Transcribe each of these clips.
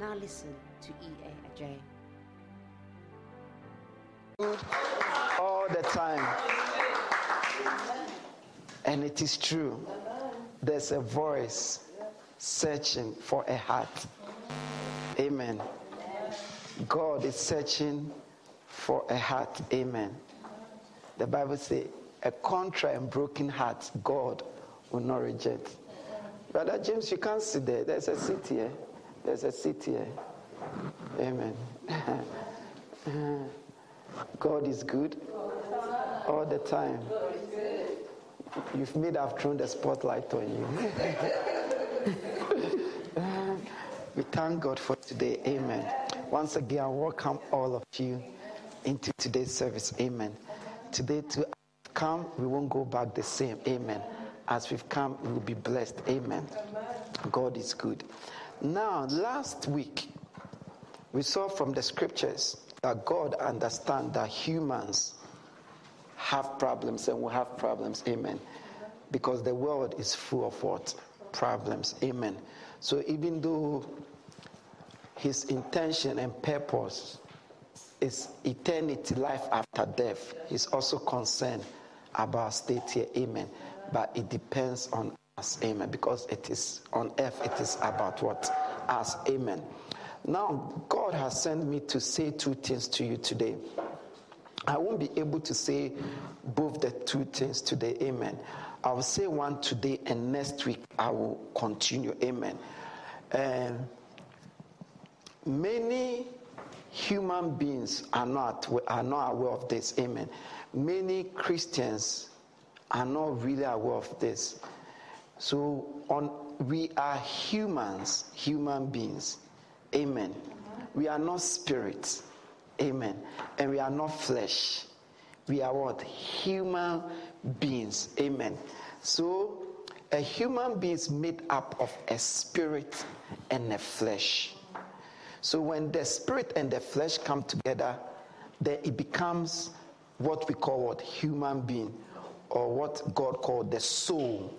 Now listen to E.A. Adjei. All the time. And it is true. There's a voice searching for a heart. Amen. God is searching for a heart. Amen. The Bible says, a contrite and broken heart, God will not reject. Brother James, you can't sit there. There's a seat here. There's a seat here. Amen. God is good all the time. You've made I've thrown the spotlight on you. we thank God for today. Amen. Once again, I welcome all of you into today's service. Amen. Today, to come, we won't go back the same. Amen. As we've come, we will be blessed. Amen. God is good. Now, last week, we saw from the scriptures that God understands that humans have problems and will have problems. Amen. Because the world is full of what? Problems. Amen. So even though his intention and purpose is eternity, life after death, he's also concerned about state here. Amen. But it depends on us. Amen. Because it is on earth, it is about what? Us. Amen. Now, God has sent me to say two things to you today. I won't be able to say both the two things today. Amen. I will say one today, and next week I will continue. Amen. And many human beings are not are not aware of this. Amen. Many Christians are not really aware of this. So on we are humans, human beings. Amen. We are not spirits. Amen. And we are not flesh. We are what? Human beings. Amen. So a human being is made up of a spirit and a flesh. So when the spirit and the flesh come together, then it becomes what we call what human being or what God called the soul.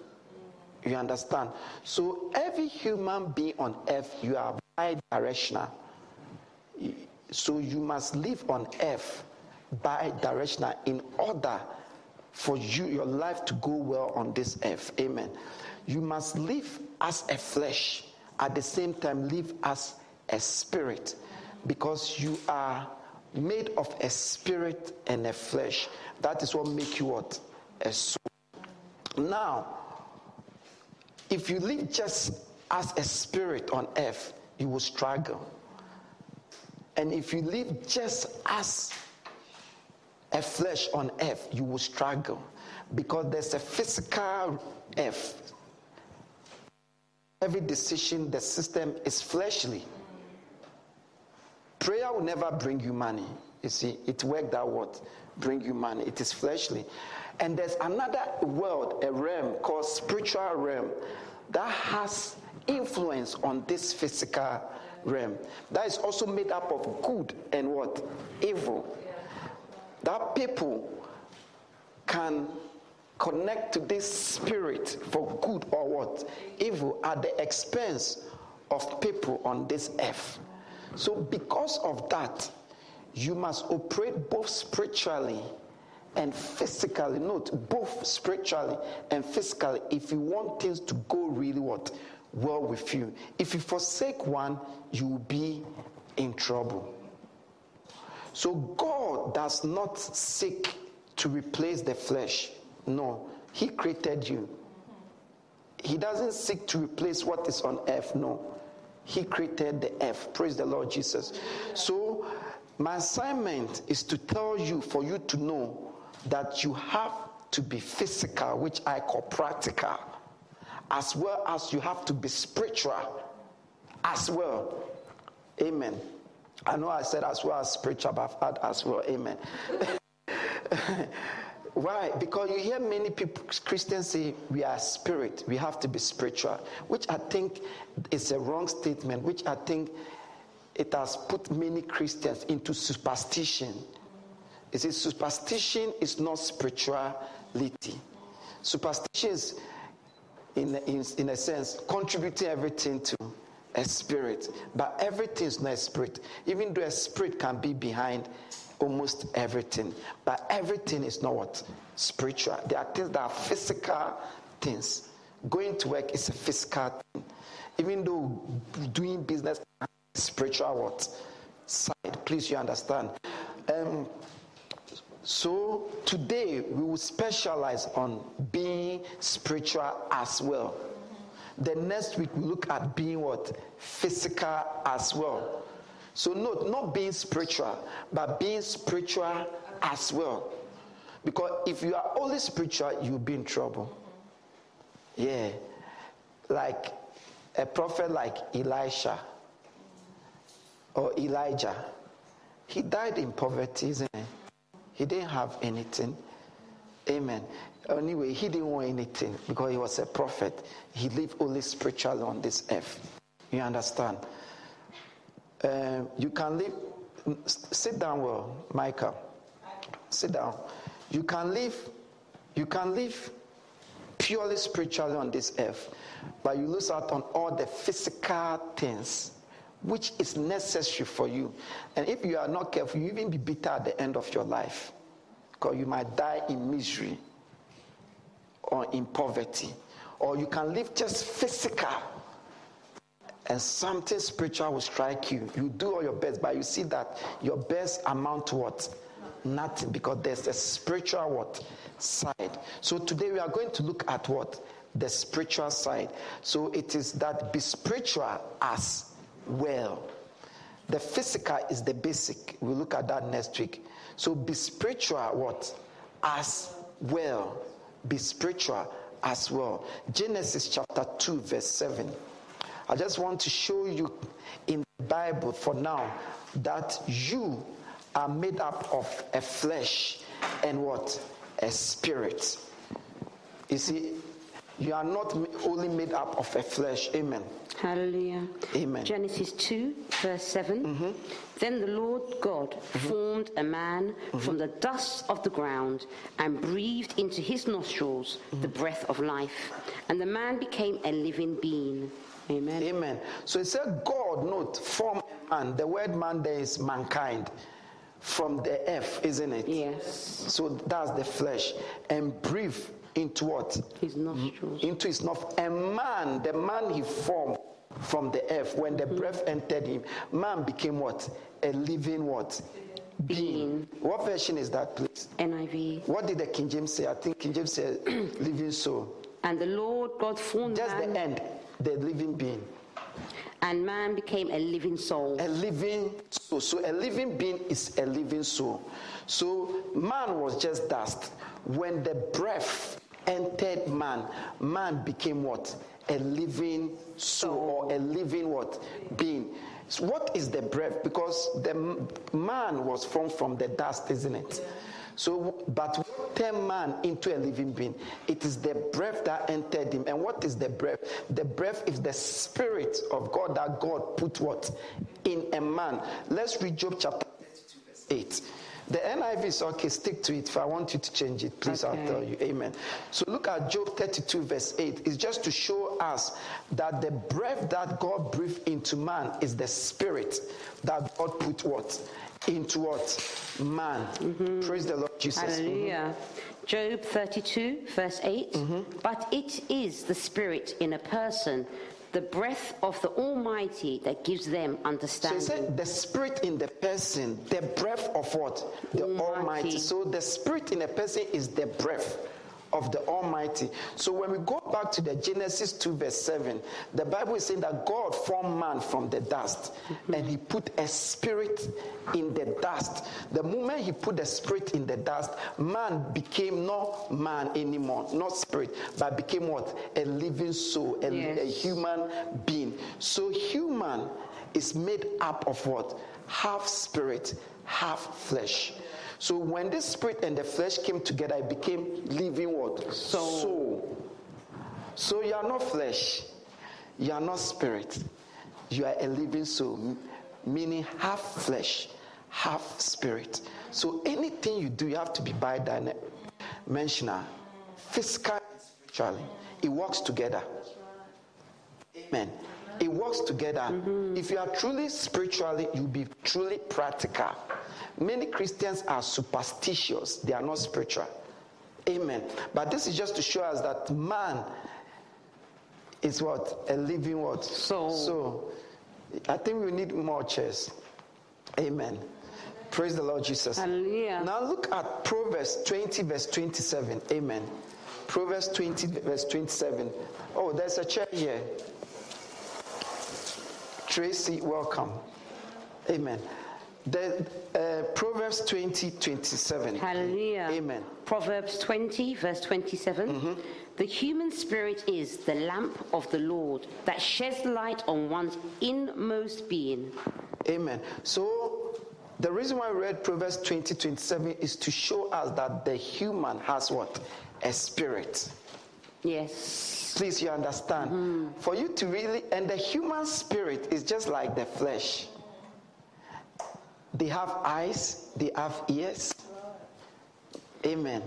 You understand? So every human being on earth, you are bi-directional. So you must live on earth bi-directional in order for you your life to go well on this earth. Amen. You must live as a flesh at the same time live as a spirit because you are made of a spirit and a flesh. That is what make you what? A soul. Now, if you live just as a spirit on earth, you will struggle. And if you live just as a flesh on earth, you will struggle because there's a physical earth. Every decision, the system is fleshly. Prayer will never bring you money. You see, it worked out what? Bring you money. It is fleshly. And there's another world, a realm called spiritual realm that has influence on this physical realm. That is also made up of good and what? Evil. That people can connect to this spirit for good or what? Evil at the expense of people on this earth. So, because of that, you must operate both spiritually and physically. Note, both spiritually and physically if you want things to go really what? Well with you. If you forsake one, you will be in trouble. So, God does not seek to replace the flesh. No, He created you. He doesn't seek to replace what is on earth. No, he created the earth. Praise the Lord Jesus. So, my assignment is to tell you, for you to know that you have to be physical, which I call practical, as well as you have to be spiritual as well. Amen. I know I said as well as spiritual, but I've had as well. Amen. Why? Because you hear many people, Christians say we are spirit, we have to be spiritual, which I think is a wrong statement, which I think it has put many Christians into superstition. See, superstition is not spirituality. Superstition is, in, in, in a sense, contributing everything to a spirit, but everything is not a spirit. Even though a spirit can be behind almost everything, but everything is not what spiritual. There are things that are physical things. Going to work is a physical thing. Even though doing business is spiritual what side. Please, you understand. Um, so today we will specialize on being spiritual as well. The next week we look at being what physical as well. So note, not being spiritual, but being spiritual as well. Because if you are only spiritual, you'll be in trouble. Yeah. Like a prophet like Elisha or Elijah, he died in poverty, isn't it? He didn't have anything. Amen. Anyway, he didn't want anything because he was a prophet. He lived only spiritually on this earth. You understand? Uh, you can live. Sit down, well, Michael. Sit down. You can live. You can live purely spiritually on this earth, but you lose out on all the physical things which is necessary for you. And if you are not careful, you even be bitter at the end of your life because you might die in misery or in poverty. Or you can live just physical and something spiritual will strike you. You do all your best, but you see that your best amount to what? Nothing because there's a spiritual what? Side. So today we are going to look at what? The spiritual side. So it is that be spiritual as well. The physical is the basic. We'll look at that next week. So be spiritual what? As well. Be spiritual as well. Genesis chapter 2, verse 7. I just want to show you in the Bible for now that you are made up of a flesh and what? A spirit. You see, you are not only made up of a flesh. Amen. Hallelujah. Amen. Genesis 2, verse 7. Mm-hmm. Then the Lord God mm-hmm. formed a man mm-hmm. from the dust of the ground and breathed into his nostrils the mm-hmm. breath of life. And the man became a living being. Amen. Amen. So it said, God, note, form man. The word man there is mankind from the earth, isn't it? Yes. So that's the flesh. And breathe into what? His nostrils. Into his nostrils. And man, the man he formed from the earth, when the mm. breath entered him, man became what? A living what? Being. What version is that, please? NIV. What did the King James say? I think King James said living soul. And the Lord God formed Just man. the end, the living being. And man became a living soul. A living soul. So a living being is a living soul. So man was just dust. When the breath entered man, man became what? A living soul or a living what? Being. So what is the breath? Because the man was formed from the dust, isn't it? So, but turn man into a living being. It is the breath that entered him. And what is the breath? The breath is the spirit of God that God put what? In a man. Let's read Job chapter 8. The NIV is okay, stick to it. If I want you to change it, please, okay. I'll tell you. Amen. So look at Job 32, verse 8. It's just to show us that the breath that God breathed into man is the spirit that God put what? Into what? Man. Mm-hmm. Praise the Lord Jesus. Hallelujah. Mm-hmm. Job 32, verse 8. Mm-hmm. But it is the spirit in a person the breath of the Almighty that gives them understanding. So said the spirit in the person, the breath of what? The Almighty. Almighty. So the spirit in a person is the breath of the Almighty. So when we go back to the Genesis 2, verse 7, the Bible is saying that God formed man from the dust mm-hmm. and he put a spirit in the dust. The moment he put the spirit in the dust, man became not man anymore, not spirit, but became what? A living soul, a, yes. a human being. So human is made up of what? half spirit, half flesh. So when this spirit and the flesh came together, it became living what? Soul. Soul. So you are not flesh, you are not spirit, you are a living soul, meaning half flesh, half spirit. So anything you do, you have to be by bidimensional, physical, and spiritually. It works together. Amen. It works together. Mm-hmm. If you are truly spiritually, you'll be truly practical. Many Christians are superstitious, they are not spiritual. Amen. But this is just to show us that man is what? A living what? Soul. So I think we need more chairs. Amen. Praise the Lord Jesus. Hallelujah. Now look at Proverbs 20, verse 27. Amen. Proverbs 20, verse 27. Oh, there's a chair here. Tracy, welcome. Amen. The, uh, Proverbs 20, 27. Hallelujah. Amen. Proverbs 20, verse 27. The human spirit is the lamp of the Lord that sheds light on one's inmost being. Amen. So the reason why we read Proverbs 20, 27 is to show us that the human has what? A spirit. Yes. Please, you understand? For you to really, and the human spirit is just like the flesh. They have eyes, they have ears. Amen.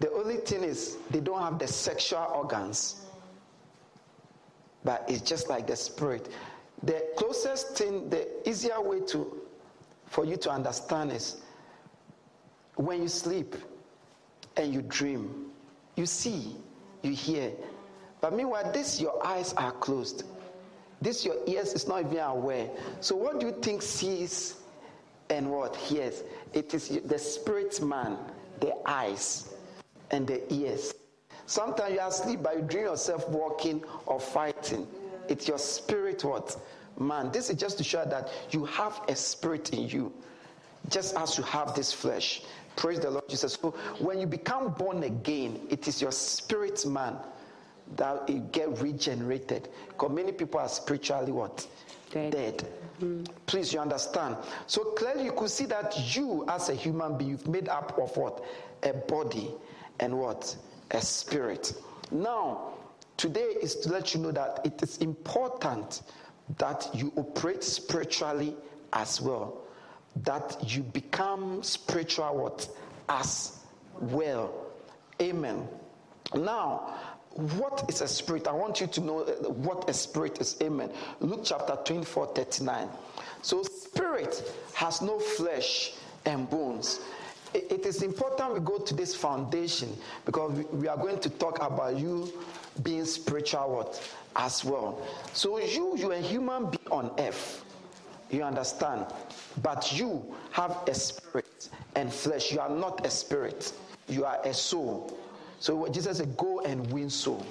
The only thing is, they don't have the sexual organs. But it's just like the spirit. The closest thing, the easier way to for you to understand is when you sleep and you dream, you see, you hear. But meanwhile, this your eyes are closed. This your ears is not even aware. So what do you think sees and what Yes. It is the spirit man, the eyes and the ears. Sometimes you are asleep, but you dream yourself walking or fighting. It's your spirit what? Man. This is just to show that you have a spirit in you, just as you have this flesh. Praise the Lord Jesus. So when you become born again, it is your spirit man that it get regenerated. Because many people are spiritually what? Dead. Dead. Please, you understand. So clearly, you could see that you, as a human being, you've made up of what? A body and what? A spirit. Now, today is to let you know that it is important that you operate spiritually as well. That you become spiritual what? As well. Amen. Now, what is a spirit? I want you to know uh, what a spirit is. Amen. Luke chapter 24, 39. So, spirit has no flesh and bones. It is important we go to this foundation because we- are going to talk about you being spiritual what as well. So you you are a human being on earth. You understand? But you have a spirit and flesh. You are not a spirit. You are a soul. So Jesus said, Go and win soul.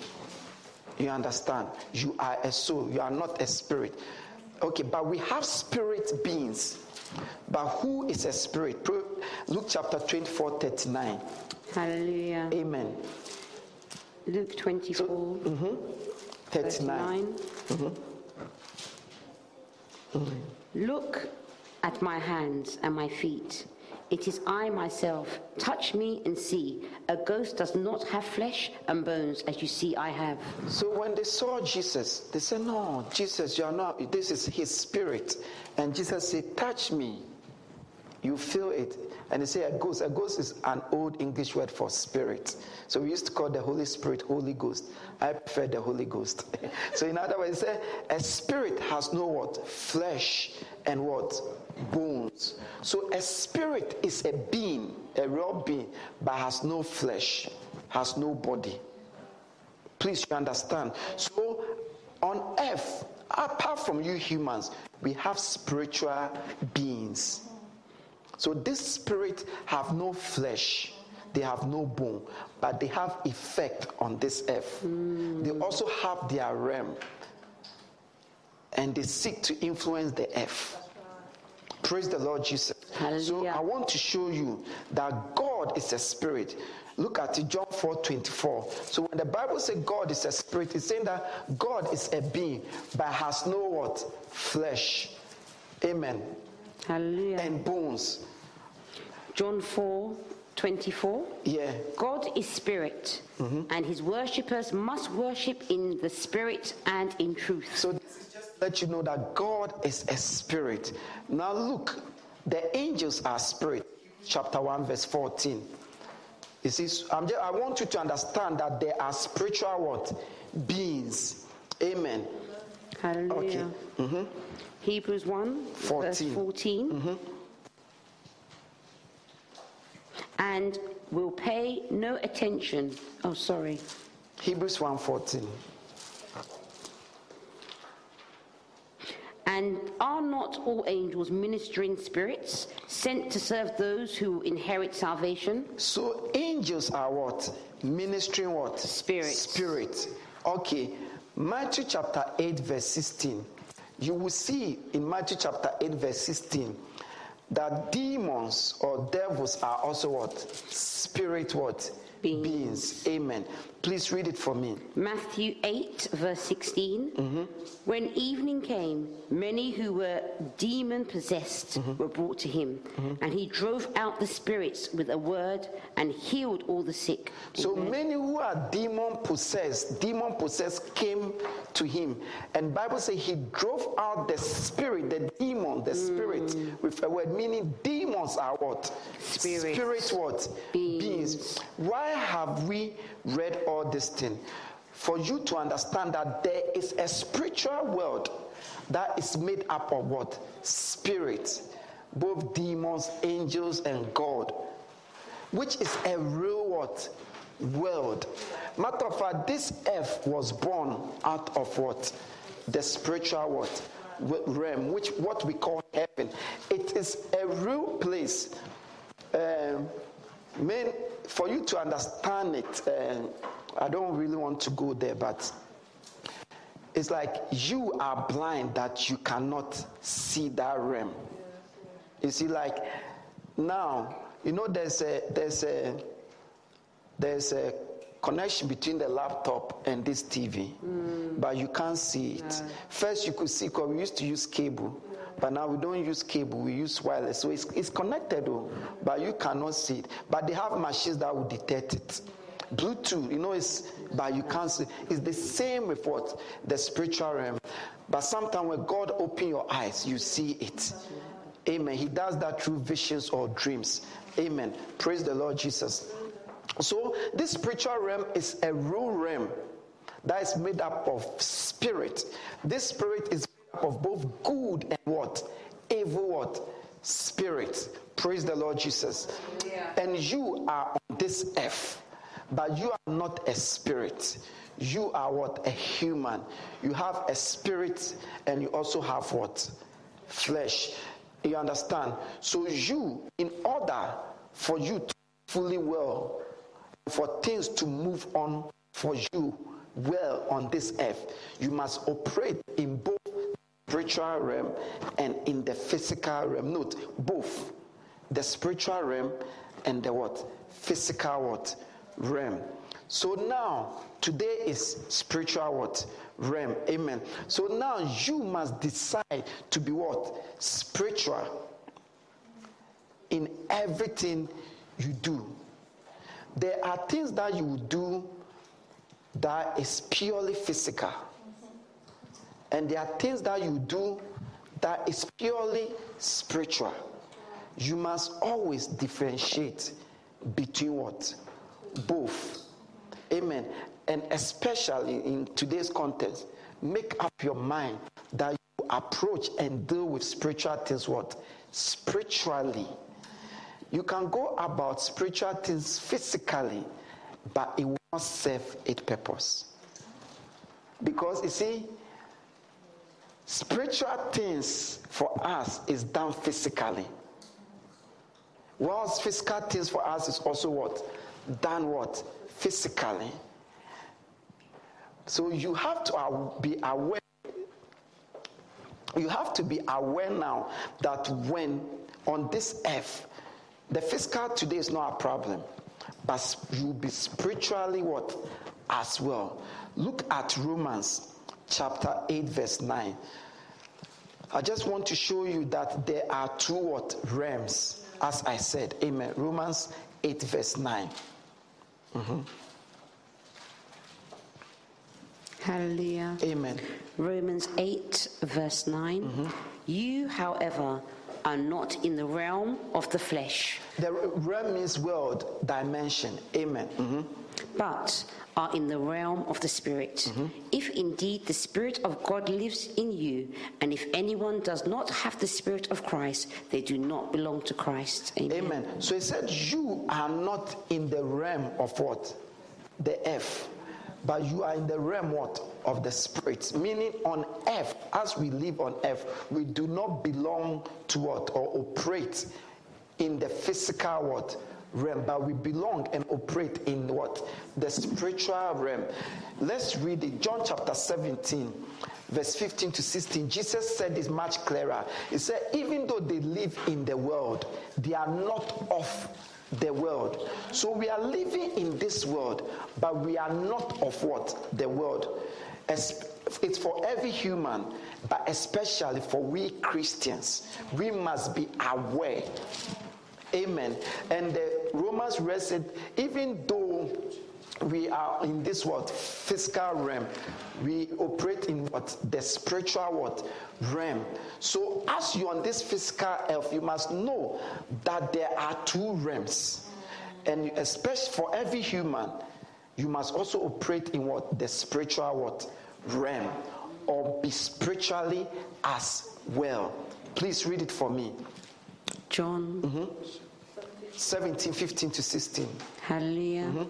You understand? You are a soul. You are not a spirit. Okay, but we have spirit beings. But who is a spirit? Luke chapter 24, 39. Hallelujah. Amen. Luke 24, mm-hmm. 39. 39. Mm-hmm. Mm-hmm. Look at my hands and my feet. It is I myself. Touch me and see. A ghost does not have flesh and bones as you see I have. So when they saw Jesus, they said, No, Jesus, you are not, this is his spirit. And Jesus said, Touch me. You feel it. And they say a ghost. A ghost is an old English word for spirit. So we used to call the Holy Spirit Holy Ghost. I prefer the Holy Ghost. so in other words, a spirit has no what? Flesh and what? Bones. So a spirit is a being, a real being, but has no flesh, has no body. Please, you understand. So, on earth, apart from you humans, we have spiritual beings. So, this spirit have no flesh, they have no bone, but they have effect on this earth. Hmm. They also have their realm, and they seek to influence the earth. Praise the Lord Jesus. So I want to show you that God is a spirit. Look at John 4 24. So when the Bible says God is a spirit, it's saying that God is a being, but has no what? Flesh. Amen. Hallelujah. and bones. John 4 24. Yeah. God is spirit, mm-hmm. and his worshippers must worship in the spirit and in truth. So this is just to let you know that God is a spirit. Now look, the angels are spirit. Chapter 1, verse 14. You see, I'm just, I want you to understand that there are spiritual what? Beings. Amen. Hallelujah. Mm-hmm. Hebrews 1, verse 14. 14. Mm-hmm. And will pay no attention. Oh, sorry. Hebrews 1:14. And are not all angels ministering spirits sent to serve those who inherit salvation? So angels are what? Ministering what? Spirits. Spirit. Okay. Matthew chapter 8, verse 16. You will see in Matthew chapter 8, verse 16 that demons or devils are also what? Spirit what? Beings. Amen. Please read it for me. Matthew 8, verse 16. Mm-hmm. When evening came, many who were demon possessed mm-hmm. were brought to him, mm-hmm. and he drove out the spirits with a word and healed all the sick. So many who are demon possessed, demon possessed came to him. And Bible says he drove out the spirit, the demon, the spirit mm. with a word, meaning demons are what? Spirits. Spirit what? Beings. Why have we read all this thing? For you to understand that there is a spiritual world that is made up of what? Spirits. Both demons, angels, and God which is a real what world matter of fact this earth was born out of what the spiritual what realm which what we call heaven it is a real place um, man for you to understand it um, i don't really want to go there but it's like you are blind that you cannot see that realm. You see, like now, you know, there's a there's a there's a connection between the laptop and this TV, but you can't see it. First, you could see because we used to use cable, but now we don't use cable. We use wireless, so it's it's connected, though, but you cannot see it. But they have machines that will detect it. Bluetooth, you know, it's but you can't see. It's the same with what the spiritual realm. But sometimes when God open your eyes, you see it. Amen. He does that through visions or dreams. Amen. Praise the Lord Jesus. So, this spiritual realm is a real realm that is made up of spirit. This spirit is of both good and what? Evil what? Spirit. Praise the Lord Jesus. And you are on this earth, but you are not a spirit. You are what? A human. You have a spirit and you also have what? Flesh. You understand? So, you, in order for you to fully well, for things to move on for you well on this earth, you must operate in both spiritual realm and in the physical realm. Note both the spiritual realm and the what physical what realm. So now today is spiritual what realm. Amen. So now you must decide to be what spiritual in everything you do. There are things that you do that is purely physical. And there are things that you do that is purely spiritual. You must always differentiate between what? Both. Amen. And especially in today's context, make up your mind that you approach and deal with spiritual things what? Spiritually. You can go about spiritual things physically, but it will not serve its purpose. Because you see, spiritual things for us is done physically. Whilst physical things for us is also what? Done what? Physically. So you have to be aware. You have to be aware now that when on this earth, the physical today is not a problem, but you'll be spiritually what? As well. Look at Romans chapter 8, verse 9. I just want to show you that there are two what realms, as I said. Amen. Romans 8, verse 9. Mm-hmm. Hallelujah. Amen. Romans 8, verse 9. You, however, are not in the realm of the flesh, The realm means world, dimension. Amen. Mhm. but are in the realm of the Spirit. If indeed the Spirit of God lives in you, and if anyone does not have the Spirit of Christ, they do not belong to Christ. Amen. Amen. So he said, You are not in the realm of what? The F. But you are in the realm what? Of the spirit. Meaning on earth, as we live on earth, we do not belong to what? Or operate in the physical what? Realm, but we belong and operate in what? The spiritual realm. Let's read it. John chapter 17, verse 15 to 16. Jesus said this much clearer. He said, Even though they live in the world, they are not of the world. So we are living in this world, but we are not of what? The world. It's for every human, but especially for we Christians. We must be aware. Amen. And the Romans read said, even though we are in this what physical realm, we operate in what the spiritual what realm. So as you're on this physical earth, you must know that there are two realms, and especially for every human, you must also operate in what the spiritual what realm, or be spiritually as well. Please read it for me. John, mm-hmm. 17, 15 to 16. hallelujah. Mm-hmm.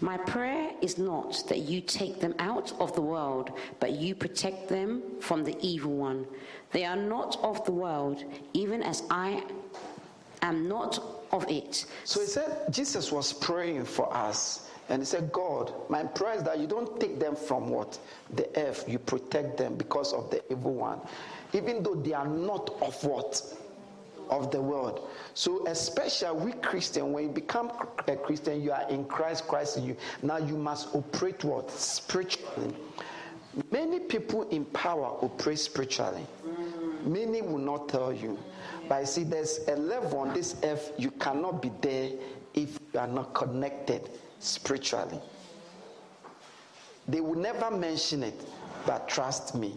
My prayer is not that you take them out of the world, but you protect them from the evil one. They are not of the world, even as I am not of it. So he said, Jesus was praying for us. And he said, God, my prayer is that you don't take them from what? The earth. You protect them because of the evil one. Even though they are not of what? Of the world. So, especially we Christian, when you become a Christian, you are in Christ, Christ in you. Now you must operate what? Spiritually. Many people in power operate spiritually. Many will not tell you. But you see, there's a level on this earth you cannot be there if you are not connected spiritually. They will never mention it, but trust me.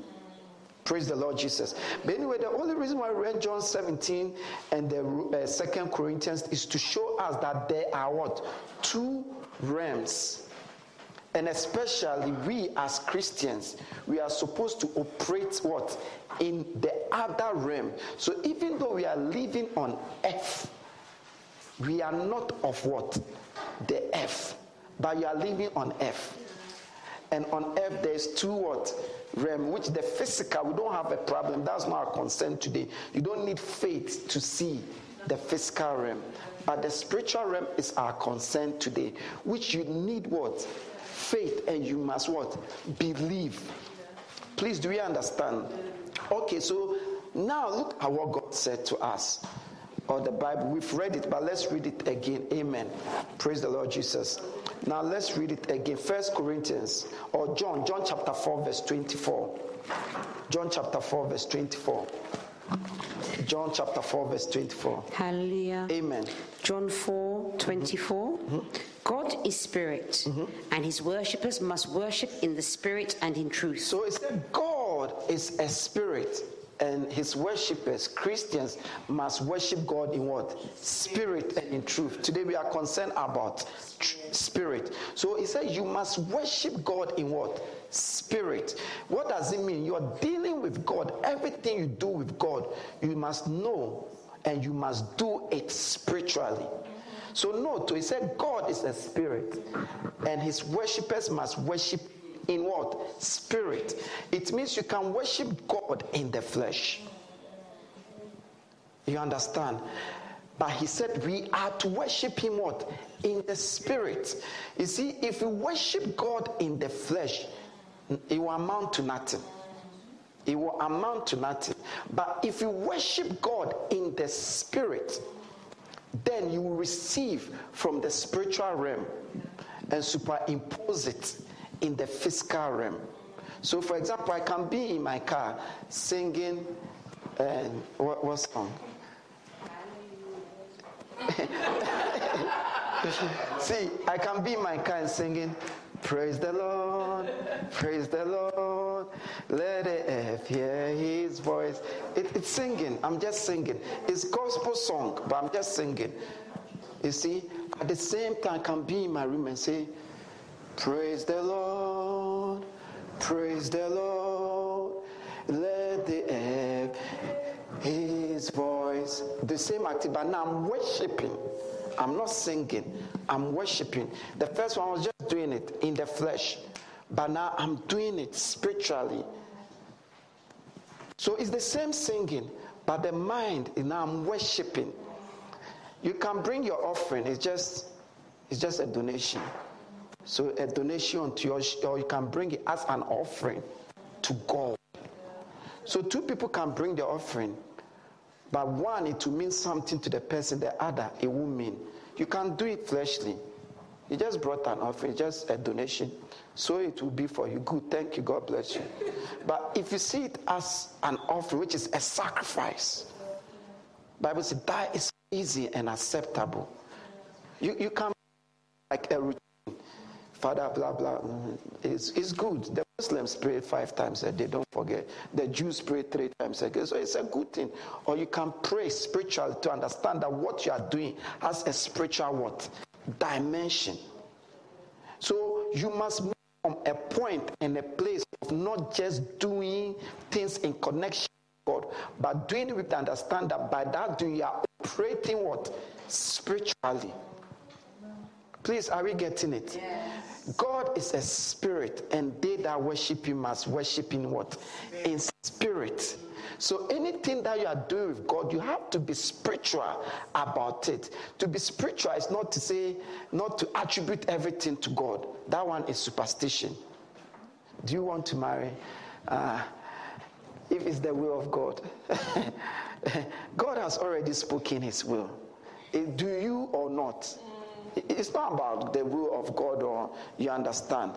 Praise the Lord Jesus. But anyway, the only reason why we read John 17 and the uh, Second Corinthians is to show us that there are what two realms, and especially we as Christians, we are supposed to operate what in the other realm. So even though we are living on earth, we are not of what the earth, but you are living on earth. And on earth, there's two what realm, which the physical, we don't have a problem. That's not our concern today. You don't need faith to see the physical realm. But the spiritual realm is our concern today, which you need what? Faith, and you must what? Believe. Please, do we understand? Okay, so now look at what God said to us. Or the Bible, we've read it, but let's read it again. Amen. Praise the Lord Jesus. Now let's read it again. First Corinthians or John, John chapter 4, verse 24. John chapter 4, verse 24. John chapter 4, verse 24. Hallelujah. Amen. John 4 24. Mm-hmm. God is spirit, mm-hmm. and his worshippers must worship in the spirit and in truth. So it said God is a spirit, and his worshippers, Christians, must worship God in what? Spirit and in truth. Today we are concerned about tr- spirit. So he said you must worship God in what? Spirit. What does it mean? You're dealing with God. Everything you do with God, you must know and you must do it spiritually. So note, he said God is a spirit, and his worshippers must worship in what? Spirit. It means you can worship God in the flesh. You understand? But he said we are to worship him what? In the spirit. You see, if you worship God in the flesh, it will amount to nothing. It will amount to nothing. But if you worship God in the spirit, then you will receive from the spiritual realm and superimpose it in the physical realm. So, for example, I can be in my car singing, and what, what song? See, I can be in my car singing, Praise the Lord, praise the Lord, let it hear his voice. It, it's singing, I'm just singing. It's gospel song, but I'm just singing. You see, at the same time, I can be in my room and say, Praise the Lord, praise the Lord, let the air his voice. The same activity, but now I'm worshiping. I'm not singing, I'm worshiping. The first one I was just doing it in the flesh, but now I'm doing it spiritually. So it's the same singing, but the mind is now I'm worshiping. You can bring your offering, it's just it's just a donation. So a donation to your or you can bring it as an offering to God. So two people can bring the offering but one, it will mean something to the person, the other, it will mean. You can do it fleshly. You just brought an offering, just a donation. So it will be for you. Good, thank you, God bless you. But if you see it as an offering, which is a sacrifice, Bible says that is easy and acceptable. You, you can like a. Father, blah, blah. Mm-hmm. It's, it's good. The Muslims pray five times a day, don't forget. The Jews pray three times a day. So it's a good thing. Or you can pray spiritually to understand that what you are doing has a spiritual what? Dimension. So you must move from a point and a place of not just doing things in connection with God, but doing it with the understand that by that doing you are operating what? Spiritually. Please, are we getting it? Yes. God is a spirit, and they that worship him must worship in what? In spirit. So anything that you are doing with God, you have to be spiritual about it. To be spiritual is not to say, not to attribute everything to God. That one is superstition. Do you want to marry? Uh, if it's the will of God. God has already spoken his will. Do you or not? It's not about the will of God or you understand.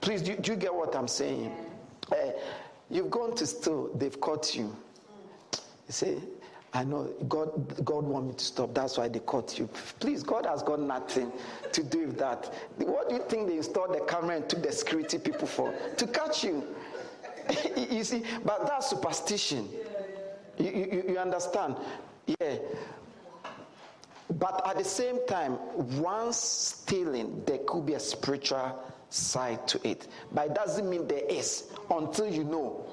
Please, do, do you get what I'm saying? Uh, you've gone to steal, they've caught you. You say, I know God, God want me to stop. That's why they caught you. Please, God has got nothing to do with that. What do you think they installed the camera and took the security people for? To catch you. you see, but that's superstition. You, you, you understand? Yeah. But at the same time, once stealing, there could be a spiritual side to it. But it doesn't mean there is until you know.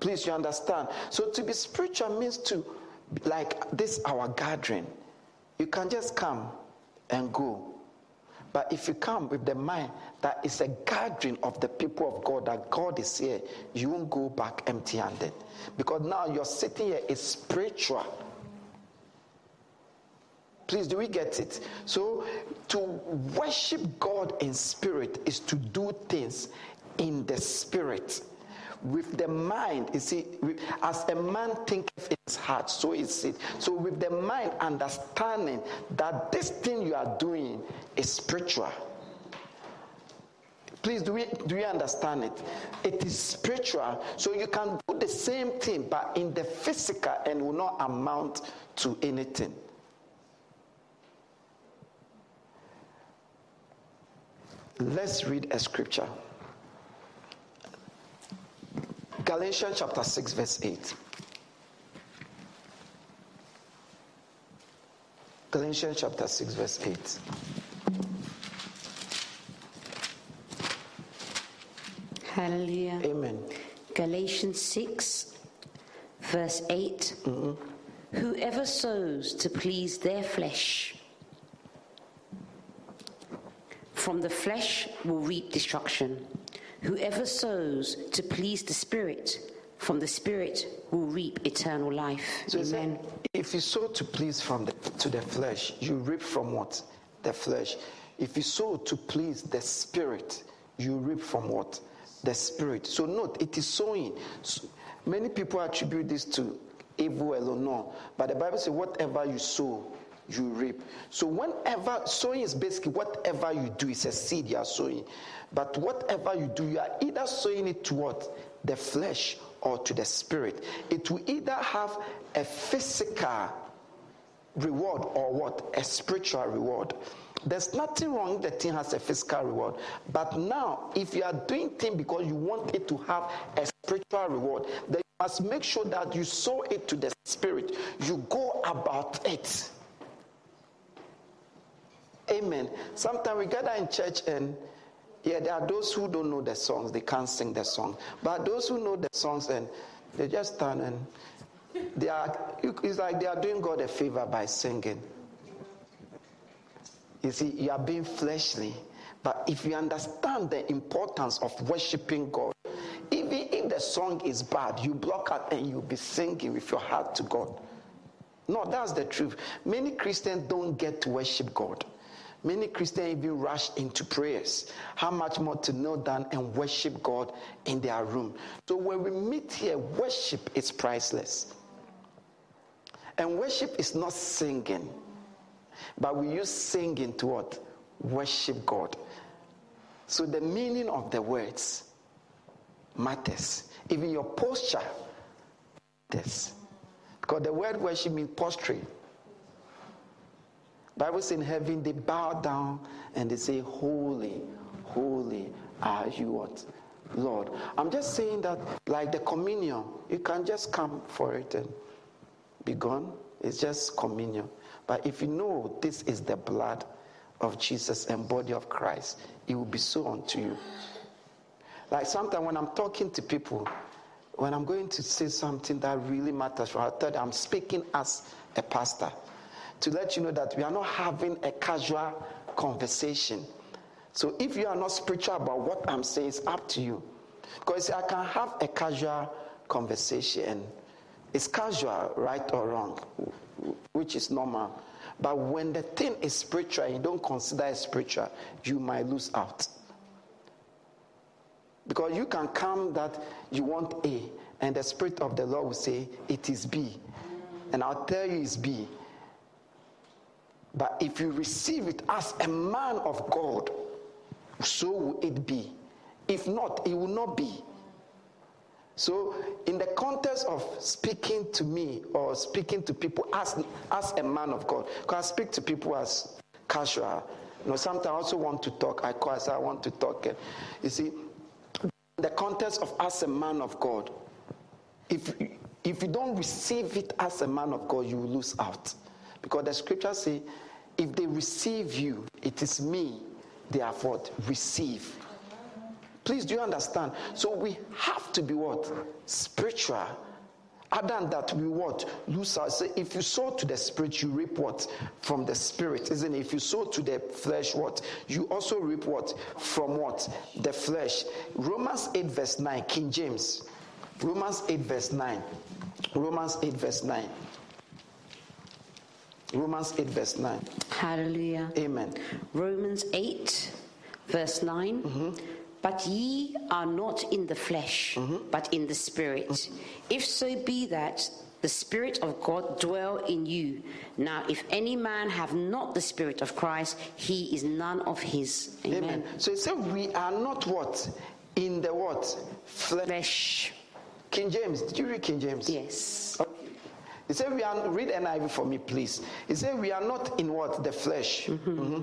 Please, you understand? So to be spiritual means to, like this, our gathering. You can just come and go. But if you come with the mind that it's a gathering of the people of God, that God is here, you won't go back empty handed. Because now you're sitting here is spiritual. Please, do we get it? So, to worship God in spirit is to do things in the spirit. With the mind, you see, as a man thinketh in his heart, so is it. So, with the mind understanding that this thing you are doing is spiritual. Please, do we do we understand it? It is spiritual, so you can do the same thing, but in the physical and will not amount to anything. Let's read a scripture. Galatians chapter 6, verse 8. Galatians chapter 6, verse 8. Hallelujah. Amen. Galatians 6, verse 8. Mm-hmm. Whoever sows to please their flesh from the flesh will reap destruction. Whoever sows to please the Spirit, from the Spirit will reap eternal life. So Amen. If you sow to please from the, to the flesh, you reap from what? The flesh. If you sow to please the Spirit, you reap from what? The Spirit. So note, it is sowing. So many people attribute this to evil alone. No. But the Bible says, whatever you sow you reap. So whenever sowing is basically whatever you do is a seed you are sowing. But whatever you do, you are either sowing it to what? The flesh or to the spirit. It will either have a physical reward or what? A spiritual reward. There's nothing wrong the thing has a physical reward. But now, if you are doing things because you want it to have a spiritual reward, then you must make sure that you sow it to the spirit. You go about it. Amen. Sometimes we gather in church and yeah, there are those who don't know the songs, they can't sing the song. But those who know the songs and they just stand and they are it's like they are doing God a favor by singing. You see, you are being fleshly. But if you understand the importance of worshiping God, even if the song is bad, you block out and you'll be singing with your heart to God. No, that's the truth. Many Christians don't get to worship God. Many Christians even rush into prayers. How much more to kneel down and worship God in their room? So when we meet here, worship is priceless. And worship is not singing, but we use singing to what? Worship God. So the meaning of the words matters. Even your posture matters. Because the word worship means prostrate. Bible says in heaven they bow down and they say, Holy, holy are you what? Lord. I'm just saying that like the communion, you can just come for it and be gone. It's just communion. But if you know this is the blood of Jesus and body of Christ, it will be so unto you. Like sometimes when I'm talking to people, when I'm going to say something that really matters, I them I'm speaking as a pastor to let you know that we are not having a casual conversation. So if you are not spiritual about what I'm saying, it's up to you. Because I can have a casual conversation. It's casual, right or wrong, which is normal. But when the thing is spiritual, you don't consider it spiritual, you might lose out. Because you can come that you want A, and the Spirit of the Lord will say, It is B. And I'll tell you it's B. But if you receive it as a man of God, so will it be. If not, it will not be. So, in the context of speaking to me or speaking to people as, as a man of God, because I speak to people as casual. You know, sometimes I also want to talk. I call, I I want to talk. You see, the context of as a man of God, if, if you don't receive it as a man of God, you will lose out. Because the scriptures say, if they receive you, it is me they have what? Receive. Please, do you understand? So we have to be what? Spiritual. Other than that, we what? Lose our. So if you sow to the spirit, you reap what? From the spirit, isn't it? If you sow to the flesh, what? You also reap what? From what? The flesh. Romans 8, verse 9, King James. Romans 8, verse 9. Romans 8, verse 9. Romans 8, verse 9. Hallelujah. Amen. Romans 8, verse 9. Mm-hmm. But ye are not in the flesh, Mm-hmm. but in the spirit. If so be that the Spirit of God dwell in you. Now, if any man have not the Spirit of Christ, he is none of his. Amen. Amen. So it said we are not what? In the what? Flesh. Flesh. King James. Did you read King James? Yes. Okay. He said we are read NIV for me, please. He said we are not in what? The flesh. Mm-hmm.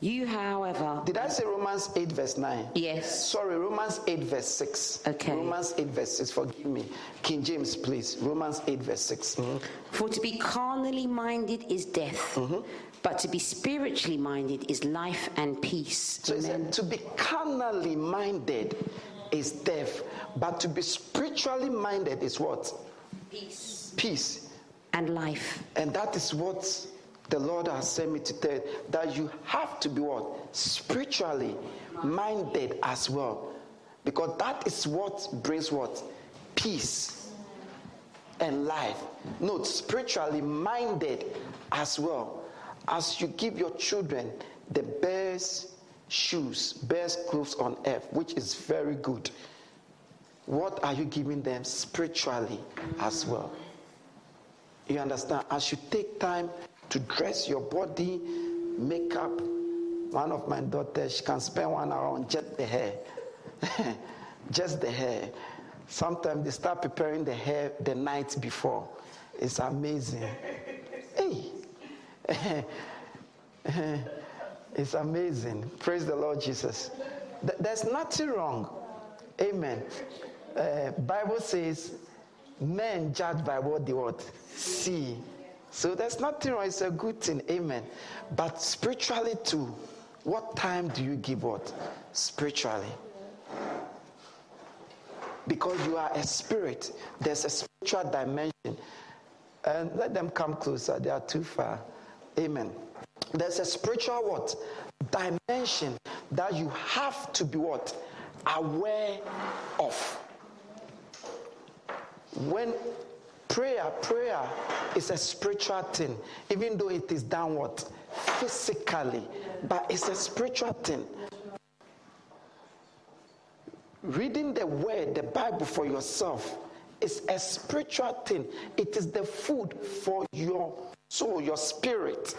You, however, Did I say Romans 8 verse 9? yes. Sorry, Romans 8 verse 6. Okay. Romans 8 verse 6. Forgive me. King James, please. Romans 8 verse 6. Mhm. For to be carnally minded is death, Mm-hmm. but to be spiritually minded is life and peace. So he said to be carnally minded is death, but to be spiritually minded is what? Peace Peace. and life. And that is what the Lord has sent me to tell that you have to be what? Spiritually minded as well. Because that is what brings what? Peace and life. Note, spiritually minded as well. As you give your children the best shoes, best clothes on earth, which is very good. What are you giving them spiritually as well? You understand? As you take time to dress your body, makeup. One of my daughters, she can spend one hour on just the hair. just the hair. Sometimes they start preparing the hair the night before. It's amazing. Hey. it's amazing. Praise the Lord Jesus. There's nothing wrong. Amen. Uh, Bible says men judge by what they what see. So there's nothing wrong. It's a good thing. Amen. But spiritually too, what time do you give what? Spiritually. Because you are a spirit, there's a spiritual dimension. And let them come closer. They are too far. Amen. There's a spiritual what? Dimension that you have to be what? Aware of. When prayer, prayer is a spiritual thing, even though it is downward? Physically, but it's a spiritual thing. Reading the word, the Bible for yourself is a spiritual thing. It is the food for your soul, your spirit.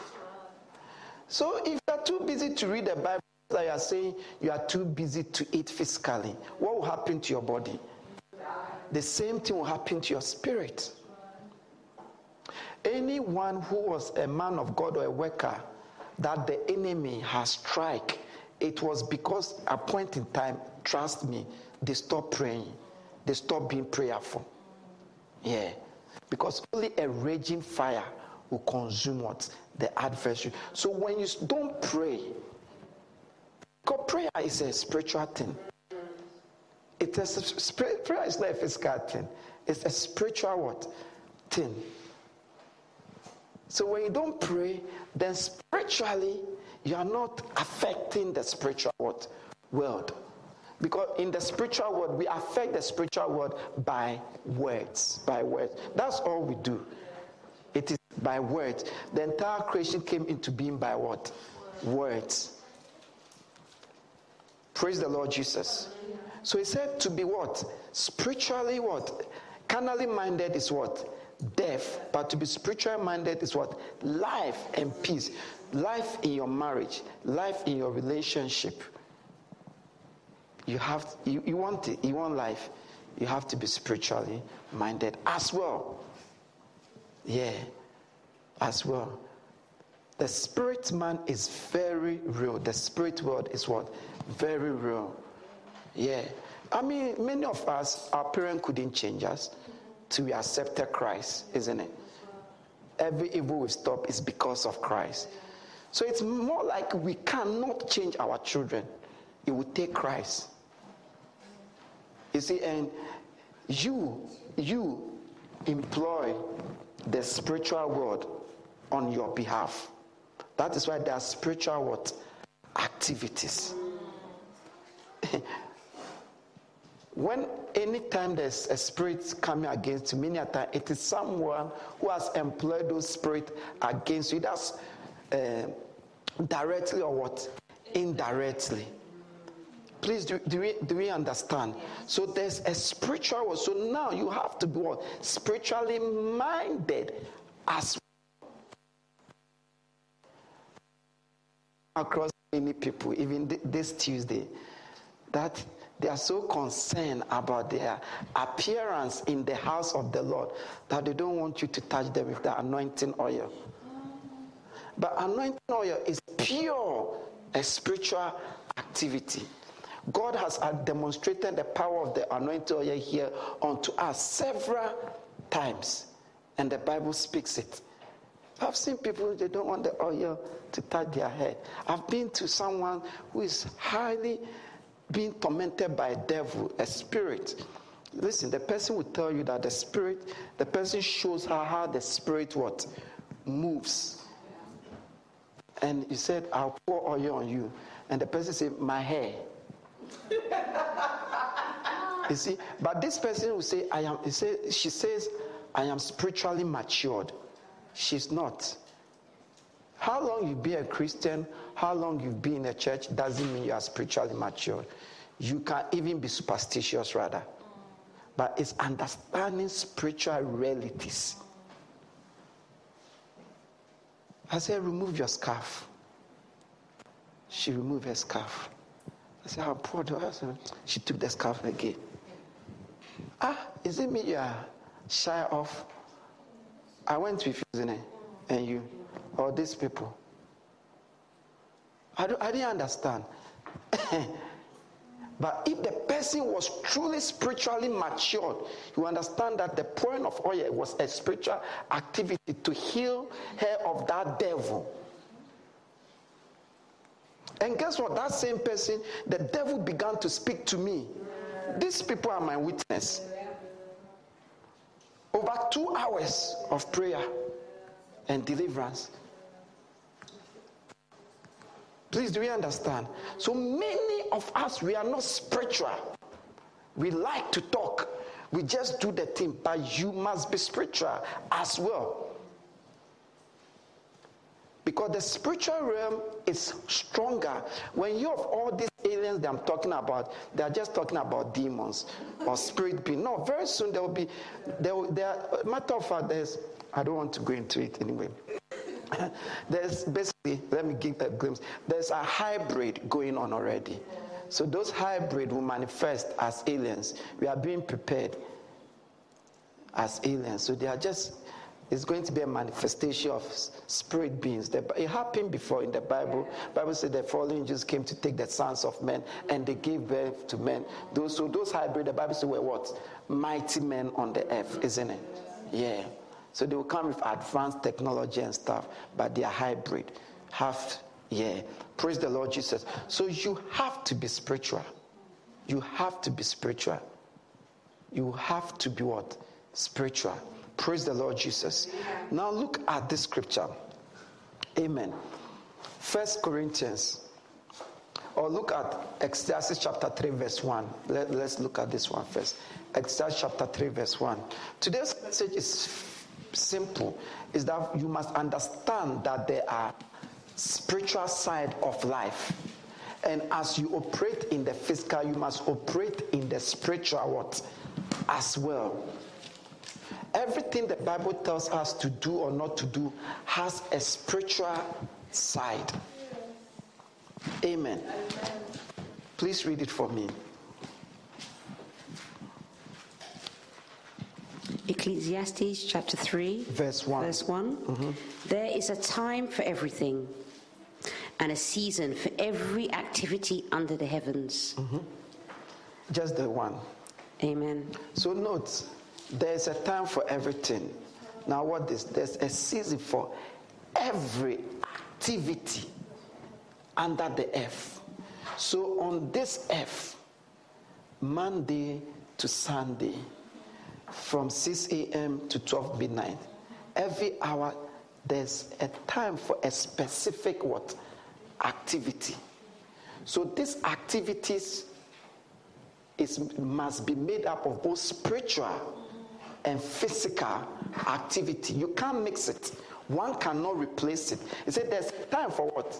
So if you are too busy to read the Bible, like you are saying you are too busy to eat physically, what will happen to your body? The same thing will happen to your spirit. Anyone who was a man of God or a worker that the enemy has strike, it was because at point in time, trust me, they stopped praying. They stopped being prayerful. Yeah. Because only a raging fire will consume what? The adversary. So when you don't pray, because prayer is a spiritual thing. It is a, prayer is not a physical thing. It's a spiritual what? Thing. So when you don't pray, then spiritually you are not affecting the spiritual what? world. Because in the spiritual world, we affect the spiritual world by words. By words. That's all we do. It is by words. The entire creation came into being by what? Words. Praise the Lord Jesus. So he said to be what? Spiritually what? Carnally minded is what? Death. But to be spiritually minded is what? Life and peace. Life in your marriage, life in your relationship. You have you, you want it, you want life. You have to be spiritually minded as well. Yeah, as well. The spirit man is very real. The spirit world is what? Very real. Yeah. I mean, many of us, our parents couldn't change us till we accepted Christ, isn't it? Every evil we stop is because of Christ. So it's more like we cannot change our children. It will take Christ. You see, and you, you employ the spiritual world on your behalf. That is why there are spiritual what? Activities. when anytime there's a spirit coming against you, many a time it is someone who has employed those spirit against you. That's uh, directly or what? Indirectly. Please, do, do, we, do we understand? So there's a spiritual world. So now you have to be what? Spiritually minded as across many people, even th- this Tuesday, that they are so concerned about their appearance in the house of the Lord that they don't want you to touch them with the anointing oil. But anointing oil is pure a spiritual activity. God has uh, demonstrated the power of the anointing oil here unto us several times, and the Bible speaks it. I've seen people, they don't want the oil to touch their head. I've been to someone who is highly being tormented by a devil, a spirit. Listen, the person will tell you that the spirit, the person shows her how the spirit what moves. And he said, I'll pour oil on you. And the person said, My hair. you see, but this person will say, I am, he say, she says, I am spiritually matured. She's not. How long you've been a Christian, how long you've been in a church doesn't mean you are spiritually mature. You can even be superstitious rather. But it's understanding spiritual realities. I said, Remove your scarf. She removed her scarf. I said, How poor do I? Said, she took the scarf again. Ah, is it me you are shy of? I went with you, isn't it? And you, or these people. I, I didn't understand. but if the person was truly spiritually matured, you understand that the pouring of oil was a spiritual activity to heal her of that devil. And guess what? That same person, the devil began to speak to me. These people are my witness. Over two hours of prayer and deliverance. Please, do you understand? So many of us, we are not spiritual. We like to talk. We just do the thing, but you must be spiritual as well. Because the spiritual realm is stronger. When you have all these aliens that I'm talking about, they're just talking about demons or spirit being. No, very soon there will be, there, there matter of fact, there's, I don't want to go into it anyway. there's basically, let me give a glimpse, there's a hybrid going on already. So those hybrid will manifest as aliens. We are being prepared as aliens. So they are just it's going to be a manifestation of spirit beings. It happened before in the Bible. Bible said the fallen angels came to take the sons of men and they gave birth to men. Those so those hybrid, the Bible said were what? Mighty men on the earth, isn't it? Yeah. So they will come with advanced technology and stuff, but they are hybrid. Half, yeah. Praise the Lord Jesus. So you have to be spiritual. You have to be spiritual. You have to be what? Spiritual. Praise the Lord Jesus. Now look at this scripture. Amen. First Corinthians. Or look at Ecclesiastes chapter 3, verse 1. Let, us look at this one first. Ecclesiastes chapter 3, verse 1. Today's message is simple. Is that you must understand that there are spiritual side of life. And as you operate in the physical, you must operate in the spiritual what? As well. Everything the Bible tells us to do or not to do has a spiritual side. Amen. Please read it for me. Ecclesiastes chapter 3, verse 1. Verse one mm-hmm. There is a time for everything and a season for every activity under the heavens. Mm-hmm. Just the one. Amen. So, note there's a time for everything. Now, what is there's a season for every activity under the earth. So, on this earth, Monday to Sunday, from 6 a.m. to 12 midnight, every hour there's a time for a specific what activity. So these activities is, must be made up of both spiritual and physical activity. You can't mix it. One cannot replace it. He said there's time for what?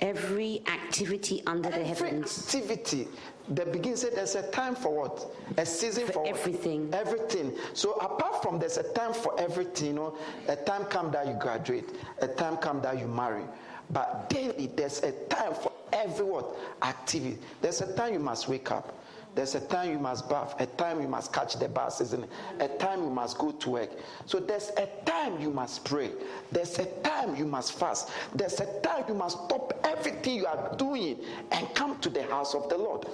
Every activity under Every the heavens. Activity. The beginning said there's a time for what? A season for, for everything. What? Everything. So apart from there's a time for everything, you know, a time come that you graduate, a time come that you marry. But daily there's a time for every what? Activity. There's a time you must wake up. There's a time you must bath, a time you must catch the bus, isn't it? A time you must go to work. So there's a time you must pray. There's a time you must fast. There's a time you must stop everything you are doing and come to the house of the Lord.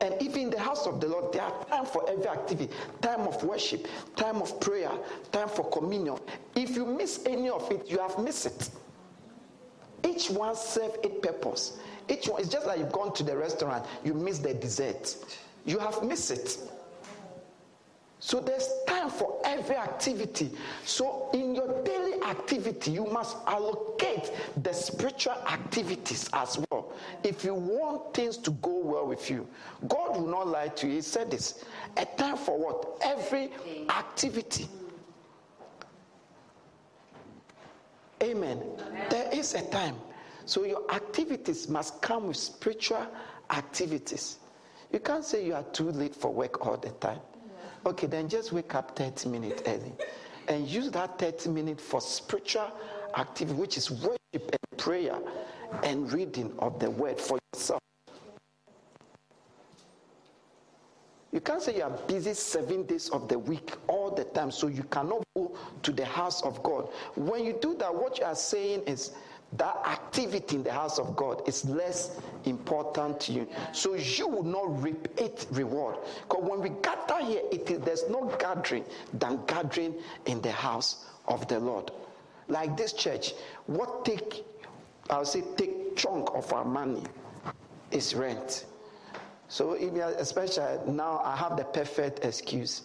And even in the house of the Lord, there are time for every activity time of worship, time of prayer, time for communion. If you miss any of it, you have missed it. Each one serves its purpose. Each one, it's just like you've gone to the restaurant, you miss the dessert. You have missed it. So there's time for every activity. So in your daily activity, you must allocate the spiritual activities as well. If you want things to go well with you, God will not lie to you. He said this a time for what? Every activity. Amen. There is a time. So your activities must come with spiritual activities. You can't say you are too late for work all the time. Okay, then just wake up 30 minutes early and use that 30 minutes for spiritual activity, which is worship and prayer and reading of the word for yourself. You can't say you are busy seven days of the week all the time, so you cannot go to the house of God. When you do that, what you are saying is that activity in the house of God is less important to you. So you will not reap it reward. Because when we gather here, it is, there's no gathering than gathering in the house of the Lord. Like this church, what take, I'll say, take chunk of our money is rent. So especially now, I have the perfect excuse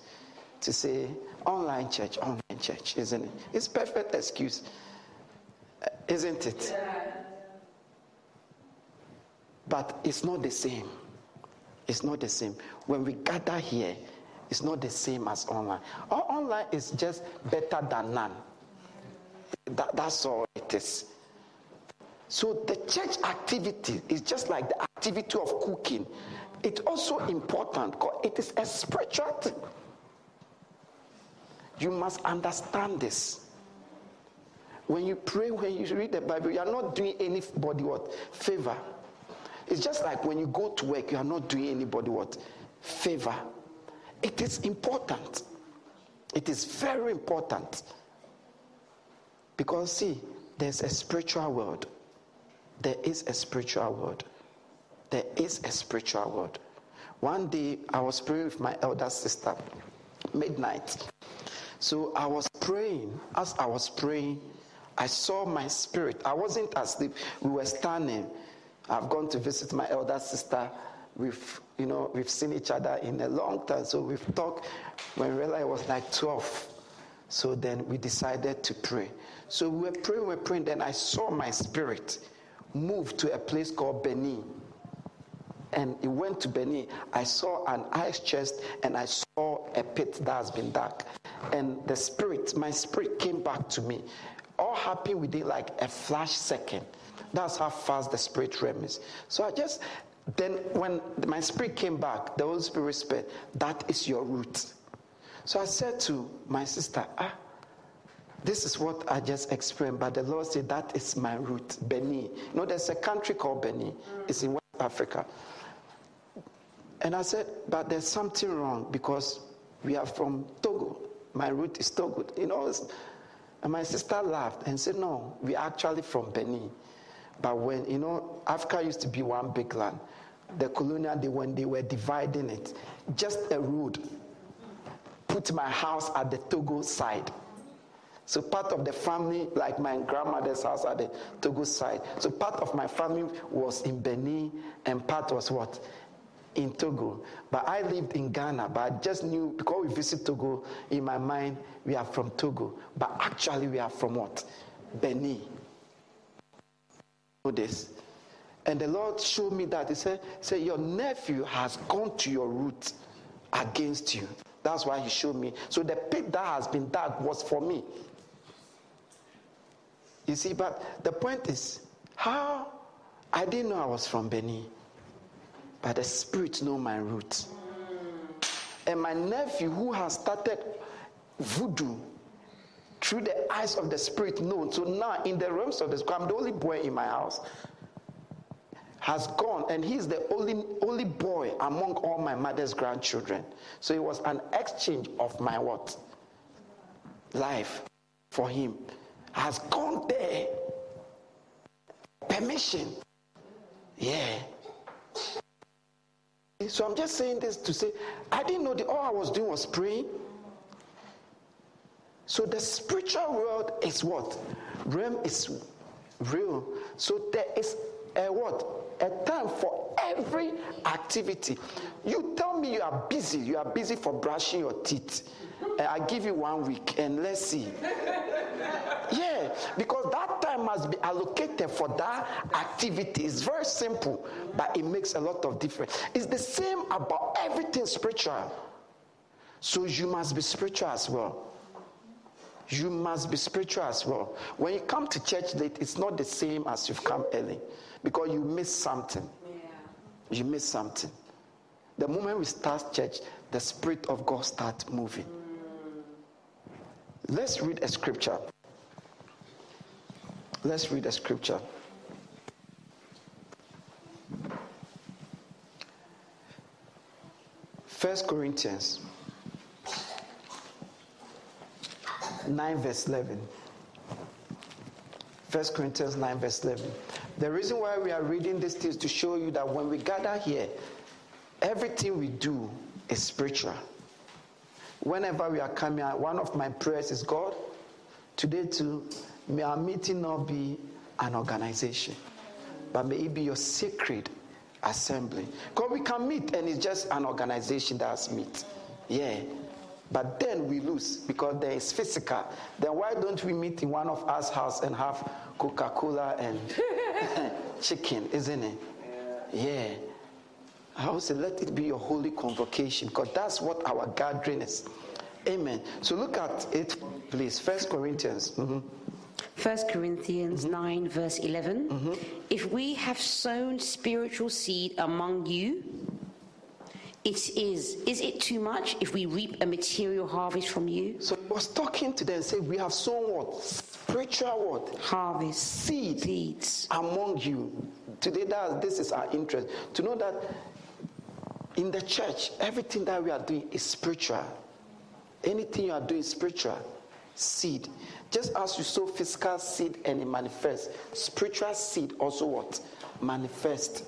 to say online church, online church, isn't it? It's perfect excuse. Isn't it? But it's not the same. It's not the same. When we gather here, it's not the same as online. All online is just better than none. That, that's all it is. So the church activity is just like the activity of cooking. It's also important because it is a spiritual thing. You must understand this. When you pray, when you read the Bible, you are not doing anybody what? Favor. It's just like when you go to work, you are not doing anybody what? Favor. It is important. It is very important. Because, see, there's a spiritual world. There is a spiritual world. There is a spiritual world. One day, I was praying with my elder sister, midnight. So I was praying. As I was praying, I saw my spirit. I wasn't asleep. We were standing. I've gone to visit my elder sister. We've, you know, we've seen each other in a long time. So we've talked when realized it was like 12. So then we decided to pray. So we were praying, we were praying. Then I saw my spirit move to a place called Benin. And it went to Benin. I saw an ice chest and I saw a pit that has been dark. And the spirit, my spirit came back to me all happened within like a flash second. That's how fast the spirit realm is. So I just, then when my spirit came back, the Holy Spirit said, That is your root. So I said to my sister, Ah, this is what I just explained, but the Lord said, That is my root, Benin. You know, there's a country called Benin, it's in West Africa. And I said, But there's something wrong because we are from Togo. My root is Togo. You know, and my sister laughed and said, No, we're actually from Benin. But when, you know, Africa used to be one big land. The colonial, they, when they were dividing it, just a road put my house at the Togo side. So part of the family, like my grandmother's house at the Togo side. So part of my family was in Benin and part was what? In Togo. But I lived in Ghana, but I just knew because we visit Togo, in my mind, we are from Togo. But actually, we are from what? Benin. Know this. And the Lord showed me that. He said, say, Your nephew has gone to your root against you. That's why he showed me. So the pit that has been dug was for me. You see, but the point is, how I didn't know I was from Benin. But the Spirit know my root. And my nephew, who has started voodoo through the eyes of the Spirit, known. So now, in the realms of the Spirit, I'm the only boy in my house. Has gone, and he's the only only boy among all my mother's grandchildren. So it was an exchange of my what life for him. Has gone there. Permission. Yeah. So I'm just saying this to say, I didn't know that all I was doing was praying. So the spiritual world is what? Realm is real. So there is a what? A time for every activity. You tell me you are busy. You are busy for brushing your teeth. Eh, I give you one week and let's see. Yeah, because that time must be allocated for that activity. It's very simple, but it makes a lot of difference. It's the same about everything spiritual. So you must be spiritual as well. You must be spiritual as well. When you come to church late, it's not the same as you've come early because you miss something. Yeah. You miss something. The moment we start church, the Spirit of God starts moving. Mm. Let's read a scripture. Let's read a scripture. First Corinthians 9 verse 11. First Corinthians 9 verse 11. The reason why we are reading this is to show you that when we gather here, everything we do is spiritual. Whenever we are coming one of my prayers is God, today too, may our meeting not be an organization, but may it be your sacred assembly. Because we can meet and it's just an organization that's meet. Yeah. But then we lose because there is physical. Then why don't we meet in one of us house and have Coca-Cola and chicken, isn't it? Yeah. I would say let it be your holy convocation because that's what our gathering is. Amen. So look at it, please. First Corinthians. Mm-hmm. 1 Corinthians mm-hmm. 9, verse 11. Mm-hmm. If we have sown spiritual seed among you, it is. Is it too much if we reap a material harvest from you? So I was talking to them and said, We have sown what? Spiritual what? Harvest. Seed. Seeds. Among you. Today, that this is our interest. To know that in the church, everything that we are doing is spiritual. Anything you are doing is spiritual. Seed. Just as you sow physical seed and it manifests, spiritual seed also what? Manifest.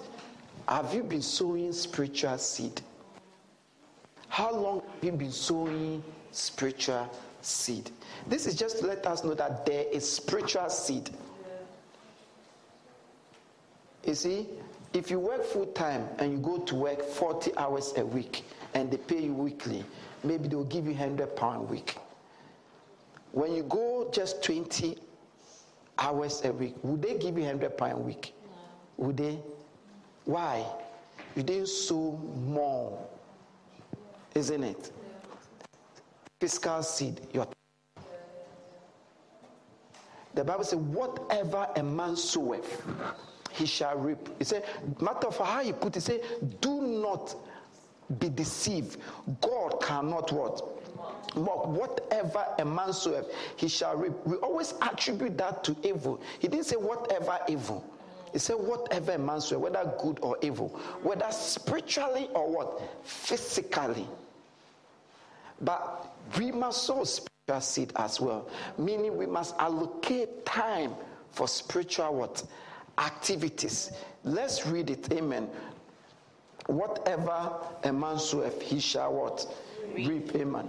Have you been sowing spiritual seed? How long have you been sowing spiritual seed? This is just to let us know that there is spiritual seed. You see, if you work full time and you go to work 40 hours a week and they pay you weekly, maybe they'll give you 100 pound a week. When you go just 20 hours a week, would they give you 100 pounds a week? No. Would they? Why? You didn't sow more, isn't it? Fiscal seed, your the Bible says, whatever a man soweth, he shall reap. He said, matter of how he put it, say, do not be deceived. God cannot what? But whatever a man soweth, he shall reap. We always attribute that to evil. He didn't say whatever evil. He said whatever a man soweth, whether good or evil, whether spiritually or what? Physically. But we must sow spiritual seed as well. Meaning we must allocate time for spiritual what? Activities. Let's read it. Amen. Whatever a man soweth, he shall what? Reap. Amen.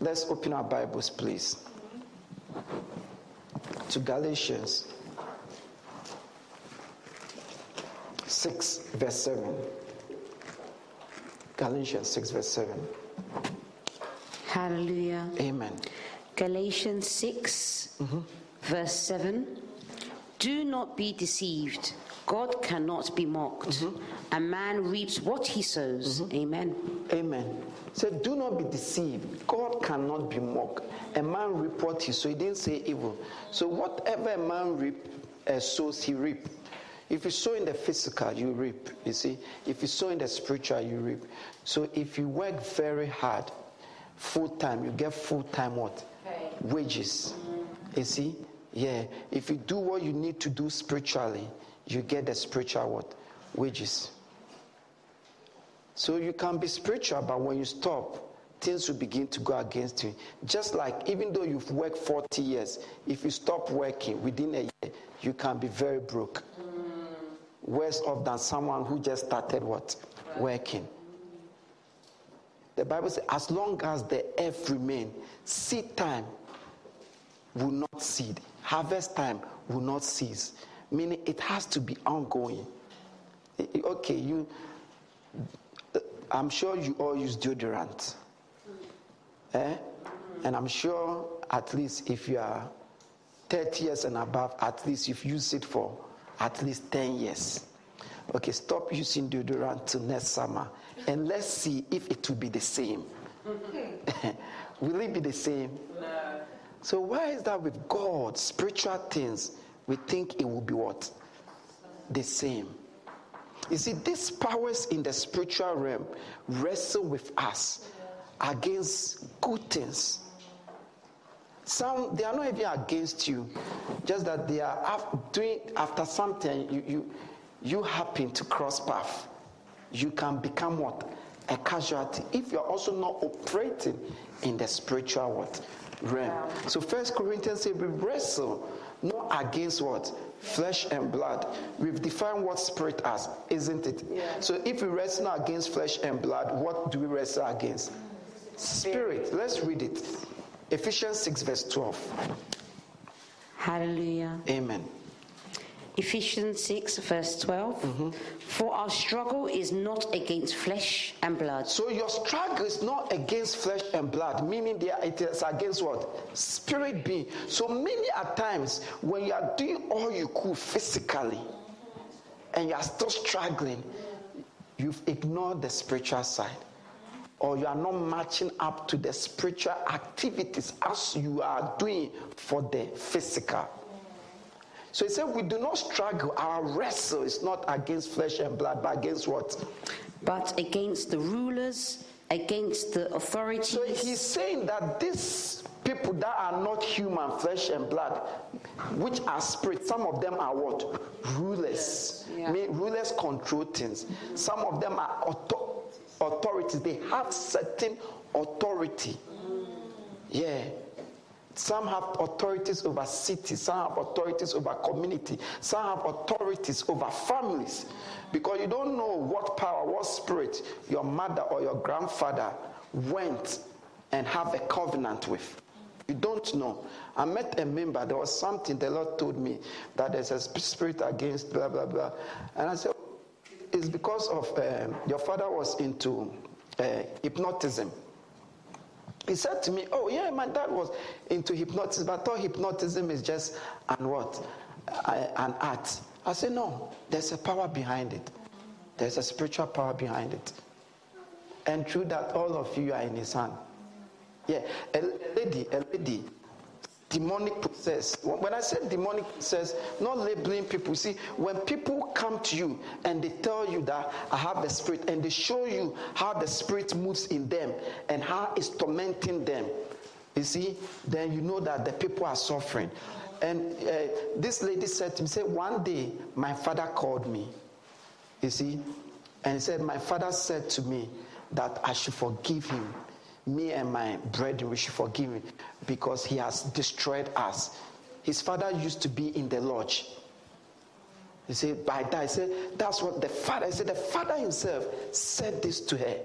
Let's open our Bibles, please, to Galatians 6, verse 7. Galatians 6, verse 7. Hallelujah. Amen. Galatians 6, mm-hmm. verse 7. Do not be deceived. God cannot be mocked. Mm-hmm. A man reaps what he sows. Mm-hmm. Amen. Amen. So do not be deceived. God cannot be mocked. A man reap what he sows. He didn't say evil. So whatever a man reap, uh, sows, he reap. If you sow in the physical, you reap. You see, if you sow in the spiritual, you reap. So if you work very hard, full time, you get full time what? Wages. Mm-hmm. You see, yeah. If you do what you need to do spiritually, you get the spiritual what? Wages. So you can be spiritual, but when you stop, things will begin to go against you. Just like even though you've worked 40 years, if you stop working within a year, you can be very broke. Worse off than someone who just started what? Working. The Bible says, as long as the earth remains, seed time will not cease, harvest time will not cease. Meaning it has to be ongoing. Okay, you I'm sure you all use deodorant. Eh? And I'm sure at least if you are 30 years and above, at least you've used it for at least 10 years. Okay, stop using deodorant till next summer and let's see if it will be the same. will it be the same? No. So, why is that with God, spiritual things, we think it will be what? The same. You see, these powers in the spiritual realm wrestle with us against good things. Some they are not even against you, just that they are doing after something you you you happen to cross path. You can become what a casualty if you are also not operating in the spiritual what realm. So First Corinthians say we wrestle not against what flesh and blood. We've defined what spirit as, isn't it? Yeah. So if we wrestle against flesh and blood, what do we wrestle against? Mm. Spirit. Let's read it. Ephesians 6, verse 12. Hallelujah. Amen. Ephesians 6, verse 12. Mm-hmm. For our struggle is not against flesh and blood. So your struggle is not against flesh and blood, meaning it is against what? Spirit being. So many at times when you are doing all you could physically and you are still struggling, you've ignored the spiritual side or you are not matching up to the spiritual activities as you are doing for the physical. So he said, We do not struggle. Our wrestle is not against flesh and blood, but against what? But against the rulers, against the authorities. So he's saying that these people that are not human, flesh and blood, which are spirit, some of them are what? Rulers. Yeah. Rulers control things. Some of them are author- authorities. They have certain authority. Yeah. Some have authorities over cities, some have authorities over community, some have authorities over families. Because you don't know what power, what spirit your mother or your grandfather went and have a covenant with. You don't know. I met a member, there was something the Lord told me that there's a spirit against blah, blah, blah. And I said, it's because of uh, your father was into uh, hypnotism. He said to me, Oh, yeah, my dad was into hypnotism. I thought hypnotism is just an what? An art. I said, No, there's a power behind it. There's a spiritual power behind it. And through that, all of you are in his hand. Yeah, a lady, a lady demonic process. When I say demonic process, not labeling people. See, when people come to you and they tell you that I have the spirit and they show you how the spirit moves in them and how it's tormenting them, you see, then you know that the people are suffering. And uh, this lady said to me, say, one day my father called me, you see, and he said, my father said to me that I should forgive him me and my brethren, we should forgive him because he has destroyed us. His father used to be in the lodge. He said, by that, he said, that's what the father, he said, the father himself said this to her.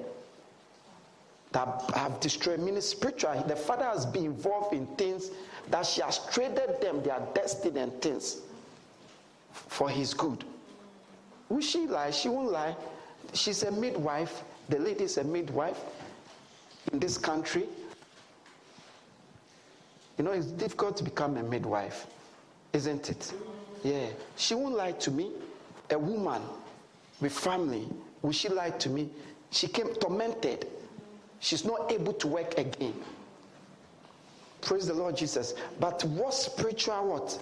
That have destroyed, meaning spiritual. The father has been involved in things that she has traded them, their destiny and things for his good. Will she lie? She won't lie. She's a midwife. The lady is a midwife in this country. You know, it's difficult to become a midwife, isn't it? Yeah. She won't lie to me. A woman with family, will she lie to me? She came tormented. She's not able to work again. Praise the Lord Jesus. But what spiritual what?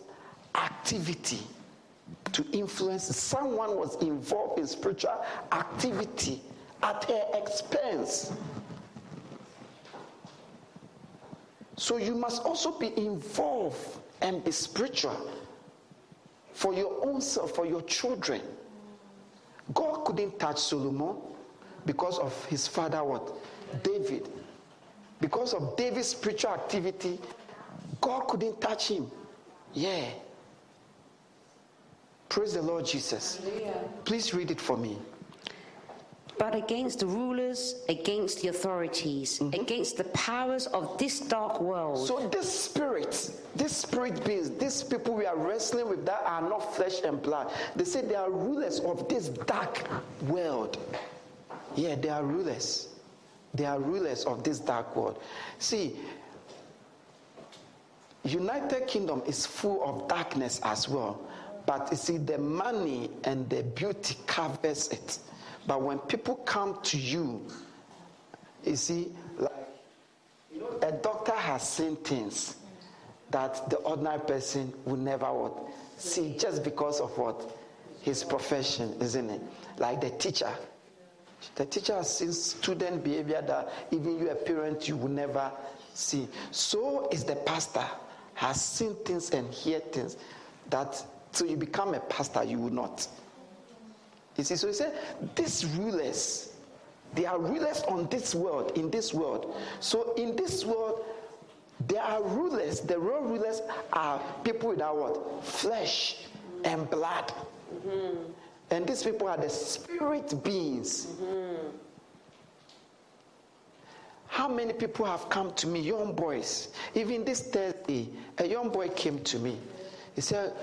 Activity to influence someone was involved in spiritual activity at her expense. So you must also be involved and be spiritual for your own self, for your children. God couldn't touch Solomon because of his father, what? David. Because of David's spiritual activity, God couldn't touch him. Yeah. Praise the Lord Jesus. Please read it for me but against the rulers, against the authorities, mm-hmm. against the powers of this dark world. So, this spirit, this spirit beings, these people we are wrestling with that are not flesh and blood. They say they are rulers of this dark world. Yeah, they are rulers. They are rulers of this dark world. See, United Kingdom is full of darkness as well. But you see, the money and the beauty covers it. But when people come to you, you see, like a doctor has seen things that the ordinary person would never see just because of what his profession, isn't it? Like the teacher, The teacher has seen student behavior that even you, a parent, you will never see. So is the pastor, has seen things and hear things that so you become a pastor, you will not. You see, so he said, these rulers, they are rulers on this world, in this world. So in this world, there are rulers. The real rulers are people without what? Flesh and blood. Mm-hmm. And these people are the spirit beings. Mm-hmm. How many people have come to me, young boys? Even this Thursday, a young boy came to me. He said,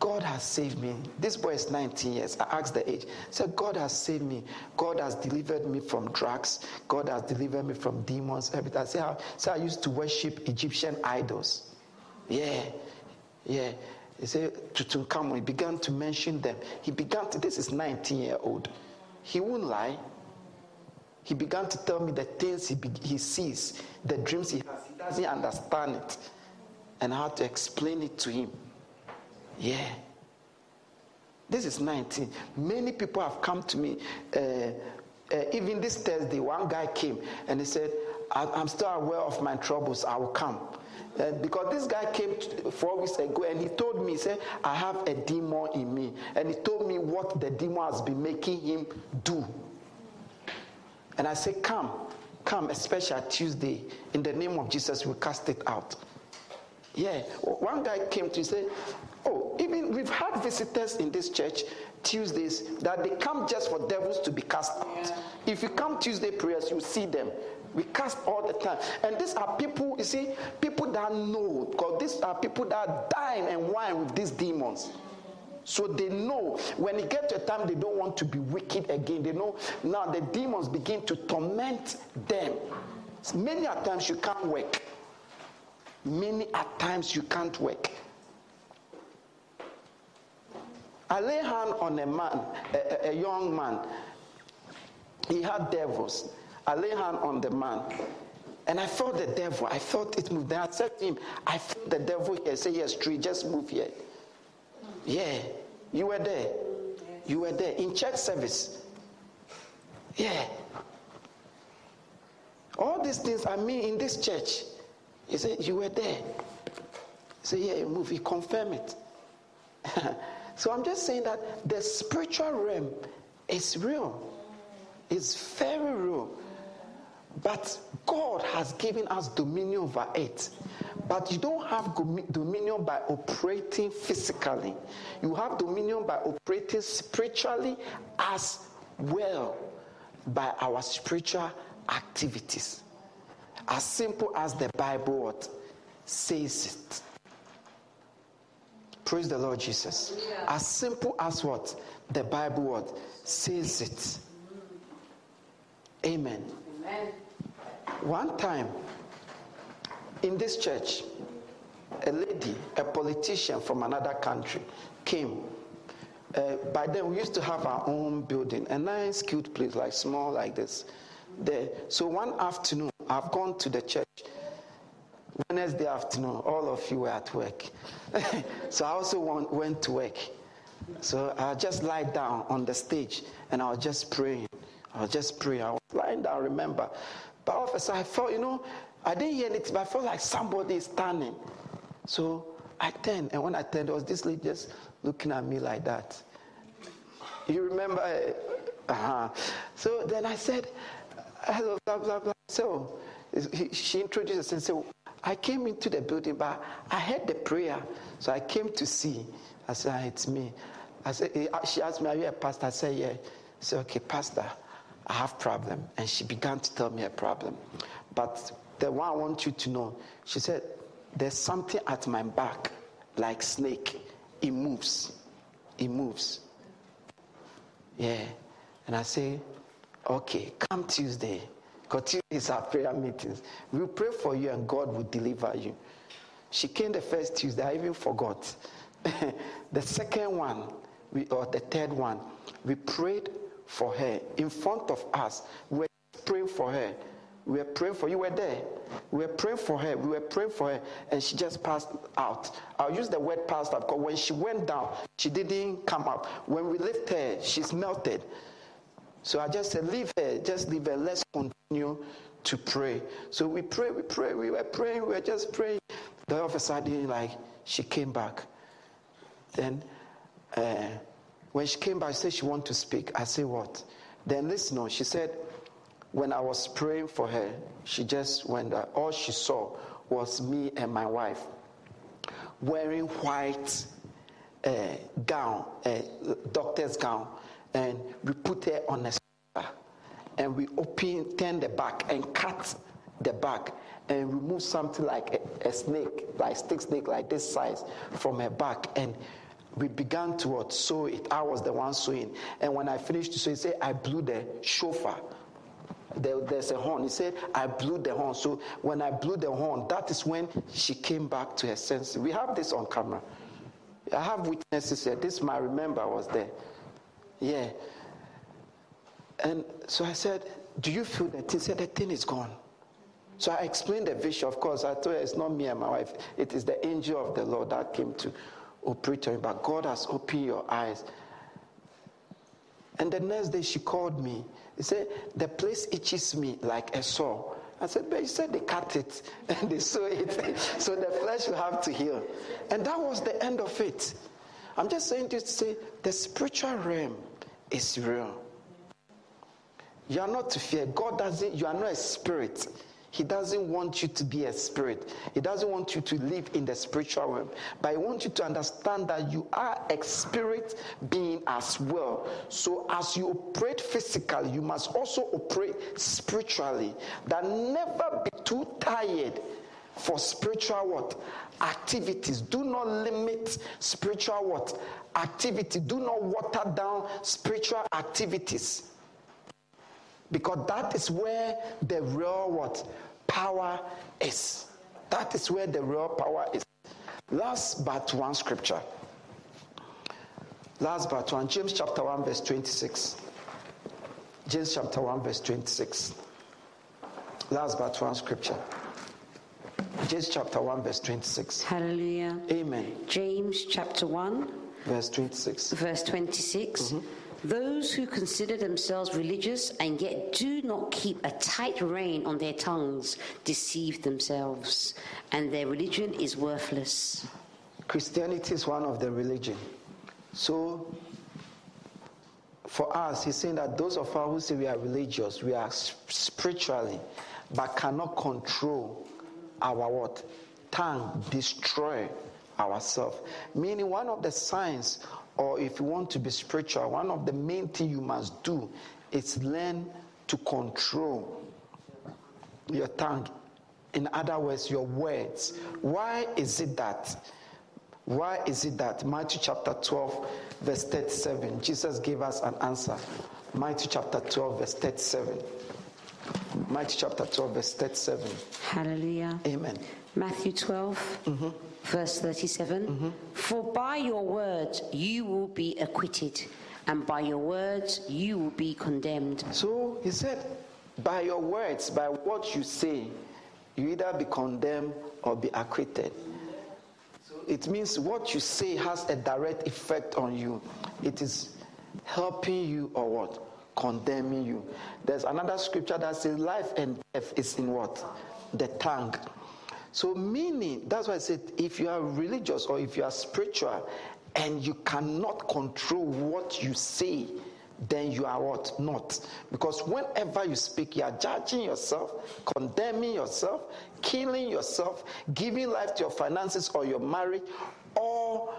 God has saved me. This boy is 19 years. I asked the age. He said, God has saved me. God has delivered me from drugs. God has delivered me from demons, everything. I said, I, said, I used to worship Egyptian idols. Yeah, yeah. He said, come, he began to mention them. He began to, this is 19 year old. He won't lie. He began to tell me the things he, be, he sees, the dreams he has. He doesn't understand it. And how to explain it to him. Yeah. This is 19. Many people have come to me. Uh, uh, even this Thursday, one guy came and he said, I'm still aware of my troubles. I will come. Uh, because this guy came four weeks ago and he told me, he said, I have a demon in me. And he told me what the demon has been making him do. And I said, Come, come, especially Tuesday. In the name of Jesus, we cast it out. Yeah. One guy came to say, Oh, even we've had visitors in this church Tuesdays that they come just for devils to be cast out. Yeah. If you come Tuesday prayers, you see them. We cast all the time. And these are people, you see, people that know, because these are people that dine and wine with these demons. So they know when it gets to a time they don't want to be wicked again. They know now the demons begin to torment them. Many a times you can't work. Many a times you can't work. I lay hand on a man, a, a, young man. He had devils. I lay hand on the man. And I felt the devil. I felt it move. Then I said to him, I felt the devil here. Said, Yes, tree, just move here. Yeah. You were there. You were there in church service. Yeah. All these things I mean in this church. He said, You were there. He said, Yeah, move. He confirmed it. So I'm just saying that the spiritual realm is real. It's very real. But God has given us dominion over it. But you don't have dominion by operating physically. You have dominion by operating spiritually as well by our spiritual activities. As simple as the Bible says it. Praise the Lord Jesus. As simple as what the Bible word says it. Amen. Amen. One time in this church, a lady, a politician from another country, came. Uh, by then, we used to have our own building, a nice, cute place, like small, like this. There. So one afternoon, I've gone to the church Wednesday afternoon, all of you were at work. so I also want, went to work. So I just lie down on the stage and I was just praying. I was just praying. I was lying down, remember. But all of a sudden I felt, you know, I didn't hear anything, but I felt like somebody is standing. So I turned, and when I turned, there was this lady just looking at me like that. You remember? Uh-huh. So then I said, hello, blah, blah, blah. So she introduced us and said, I came into the building, but I heard the prayer, so I came to see. I said, ah, It's me. I said, eh, ah, She asked me, Are you a pastor? I said, Yeah. I said, Okay, pastor, I have problem. And she began to tell me a problem. But the one I want you to know, she said, There's something at my back, like snake. It moves. It moves. Yeah. And I say, Okay, come Tuesday. Because Tuesdays are prayer meetings. We'll pray for you and God will deliver you. She came the first Tuesday, I even forgot. the second one, we, or the third one, we prayed for her in front of us. We were praying for her. We were praying for you. Were there? We were praying for her. We were praying for her, and she just passed out. I'll use the word passed out because when she went down, she didn't come up. When we lifted her, she's melted. So I just said, leave her, just leave her. Let's continue to pray. So we pray, we pray, we were praying, we were just praying. Then all of a sudden, like, she came back. Then, uh, when she came back, she said she wanted to speak. I said, what? Then listen. She said, when I was praying for her, she just went, uh, all she saw was me and my wife wearing white uh, gown, a doctor's gown, and we put her on a sofa, and we open, turn the back and cut the back and remove something like a, a snake, like stick snake like this size from her back and we began to what, sew it. I was the one sewing. And when I finished to sew, he said, I blew the shofar. There, there's a horn. He said, I blew the horn. So when I blew the horn, that is when she came back to her senses. We have this on camera. I have witnesses here. This my remember was there. Yeah. And so I said, Do you feel that? He said, The thing is gone. So I explained the vision. Of course, I told her it's not me and my wife, it is the angel of the Lord that came to operate on you. But God has opened your eyes. And the next day she called me. He said, The place itches me like a sore. I said, But you said they cut it and they sew it. so the flesh will have to heal. And that was the end of it. I'm just saying this to say the spiritual realm is real. You are not to fear. God doesn't, you are not a spirit. He doesn't want you to be a spirit. He doesn't want you to live in the spiritual realm. But He wants you to understand that you are a spirit being as well. So as you operate physically, you must also operate spiritually. That never be too tired for spiritual what? Activities. Do not limit spiritual what? Activity. Do not water down spiritual activities. Because that is where the real what? power is. That is where the real power is. Last but one scripture. Last but one, James chapter 1, verse 26. James chapter 1, verse 26. Last but one scripture. James chapter 1, verse 26. Hallelujah. Amen. James chapter 1, Verse 26. verse 26. Mm-hmm. Those who consider themselves religious and yet do not keep a tight rein on their tongues deceive themselves, and their religion is worthless. Christianity is one of the religion. So, for us, he's saying that those of us who say we are religious, we are spiritually, but cannot control our what? Tongue, destroy ourselves. Meaning, one of the signs, or if you want to be spiritual, one of the main thing you must do is learn to control your tongue. In other words, your words. Why is it that? Why is it that Matthew chapter 12, verse 37, Jesus gave us an answer. Matthew chapter 12, verse 37. Matthew chapter 12, verse 37. Hallelujah. Amen. Matthew 12, verse 37. For by your words you will be acquitted, and by your words you will be condemned. So he said, by your words, by what you say, you either be condemned or be acquitted. So it means what you say has a direct effect on you. It is helping you or what? Condemning you. There's another scripture that says life and death is in what? The tongue. So, meaning, that's why I said if you are religious or if you are spiritual and you cannot control what you say, then you are what? Not. Because whenever you speak, you are judging yourself, condemning yourself, killing yourself, giving life to your finances or your marriage, or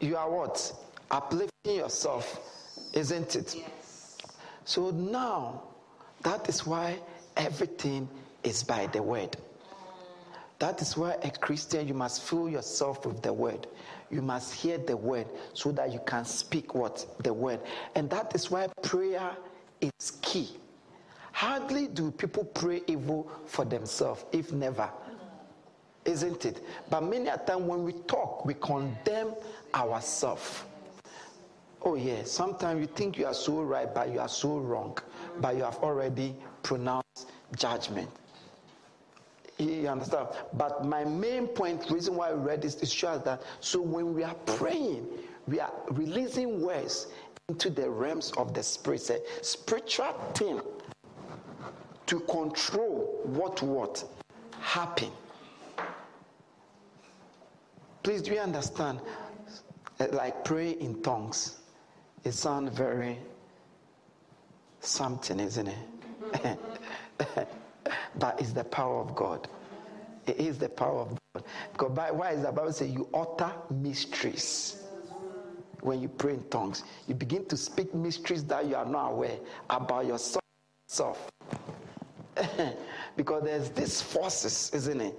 you are what? Uplifting yourself, isn't it? So now, that is why everything is by the word. That is why a Christian, you must fill yourself with the word. You must hear the word so that you can speak what? The word. And that is why prayer is key. Hardly do people pray evil for themselves, if never. Isn't it? But many a time when we talk, we condemn ourselves. Oh, yeah, sometimes you think you are so right, but you are so wrong. But you have already pronounced judgment. You understand? But my main point, reason why I read this, is us that so when we are praying, we are releasing words. into the realms of the spirit. Spiritual thing to control what what happen. Please, do you understand? Like pray in tongues. It sounds very something, isn't it? but it's the power of God. It is the power of God. Because by, why is the Bible say you utter mysteries? When you pray in tongues, you begin to speak mysteries that you are not aware about yourself. because there's these forces, isn't it,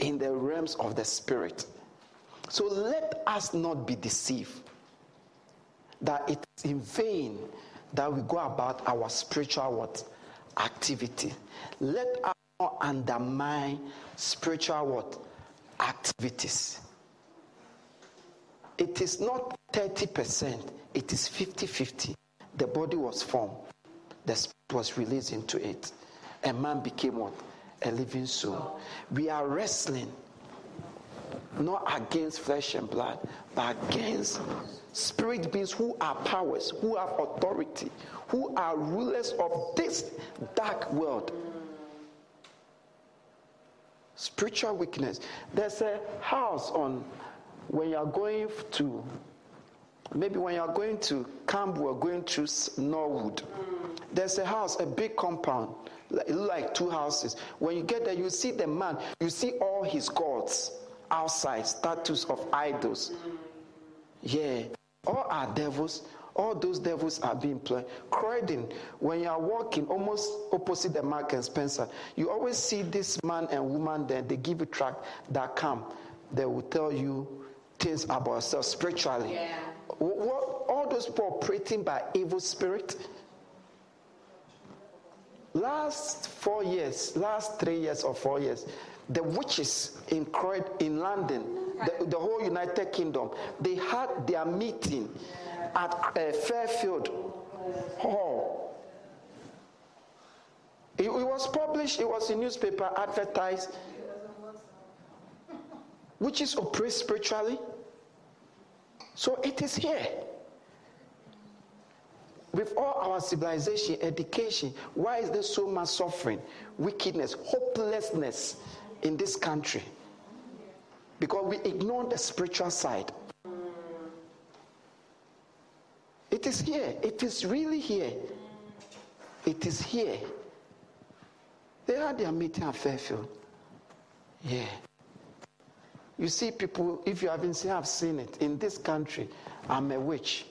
in the realms of the spirit. So let us not be deceived that it's in vain that we go about our spiritual what activity. Let us not undermine spiritual what activities. It is not 30%, it is 50 50. The body was formed, the spirit was released into it. A man became what? A living soul. We are wrestling not against flesh and blood, but against spirit beings who are powers, who have authority, who are rulers of this dark world. Spiritual weakness. There's a house on when you are going to maybe when you are going to Campbell or going to Norwood. There's a house, a big compound, like two houses. When you get there, you see the man, you see all his gods outside, statues of idols. Yeah. All are devils. All those devils are being played. Croydon, when you are walking almost opposite the Mark and Spencer, you always see this man and woman there. They give you track that come. They will tell you things about yourself spiritually. Yeah. What, all those people operating by evil spirit. Last four years, last three years or four years, the witches in Croyd, in London, the, the, whole United Kingdom, they had their meeting at uh, Fairfield Hall. It, it was published, it was in newspaper, advertised. Witches oppressed spiritually. So it is here. With all our civilization, education, why is there so much suffering, wickedness, hopelessness? In this country because we ignore the spiritual side. It is here. It is really here. It is here. They had their meeting at Fairfield. Yeah. You see, people, if you haven't seen, I've seen it. In this country, I'm a witch.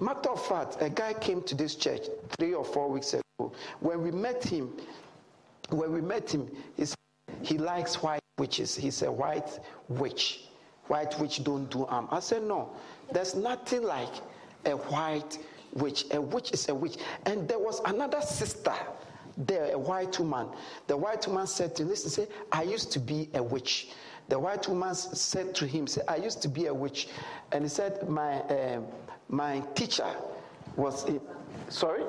Matter of fact, a guy came to this church three or four weeks ago. When we met him, when we met him, he said, he likes white witches. He's a white witch. White witch don't do harm. I said, no, there's nothing like a white witch. A witch is a witch. And there was another sister there, a white woman. The white woman said to him, listen, say, I used to be a witch. The white woman said to him, say, I used to be a witch. And he said, my, uh, my teacher was, in, sorry?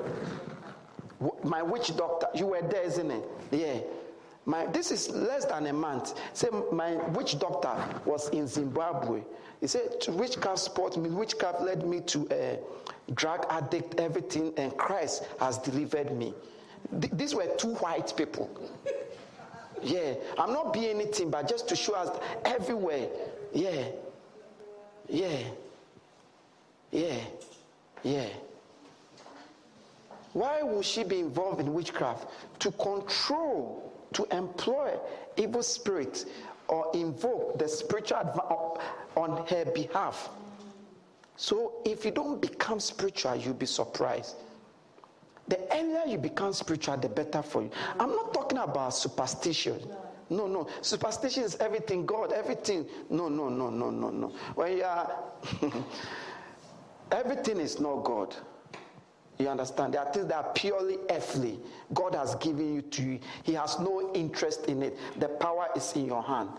My witch doctor. You were there, isn't it? Yeah. My, this is less than a month. Say my witch doctor was in Zimbabwe. He said witchcraft sport me, witchcraft led me to a drug addict, everything, and Christ has delivered me. Th- these were two white people. Yeah, I'm not being anything, but just to show us everywhere. Yeah, yeah, yeah, yeah. Why would she be involved in witchcraft? To control to employ evil spirits or invoke the spiritual adv- uh, on her behalf. So if you don't become spiritual, you'll be surprised. The earlier you become spiritual, the better for you. I'm not talking about superstition. No, no. Superstition is everything, God, everything. No, no, no, no, no, no. When you are, everything is not God. You understand? There are things that are purely earthly. God has given you to you. He has no interest in it. The power is in your hand.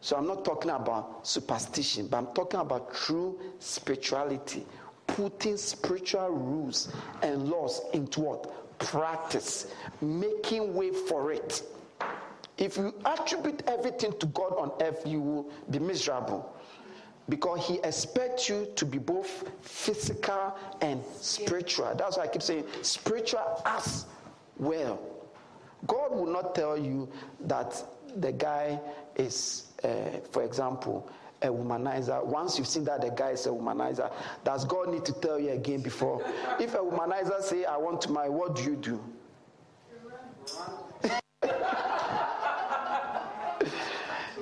So I'm not talking about superstition, but I'm talking about true spirituality. Putting spiritual rules and laws into what? Practice. Making way for it. If you attribute everything to God on earth, you will be miserable. Because he expects you to be both physical and spiritual. That's why I keep saying spiritual as well. God will not tell you that the guy is, uh, for example, a womanizer. Once you've seen that the guy is a womanizer, does God need to tell you again before? If a womanizer say, "I want to marry," what do you do?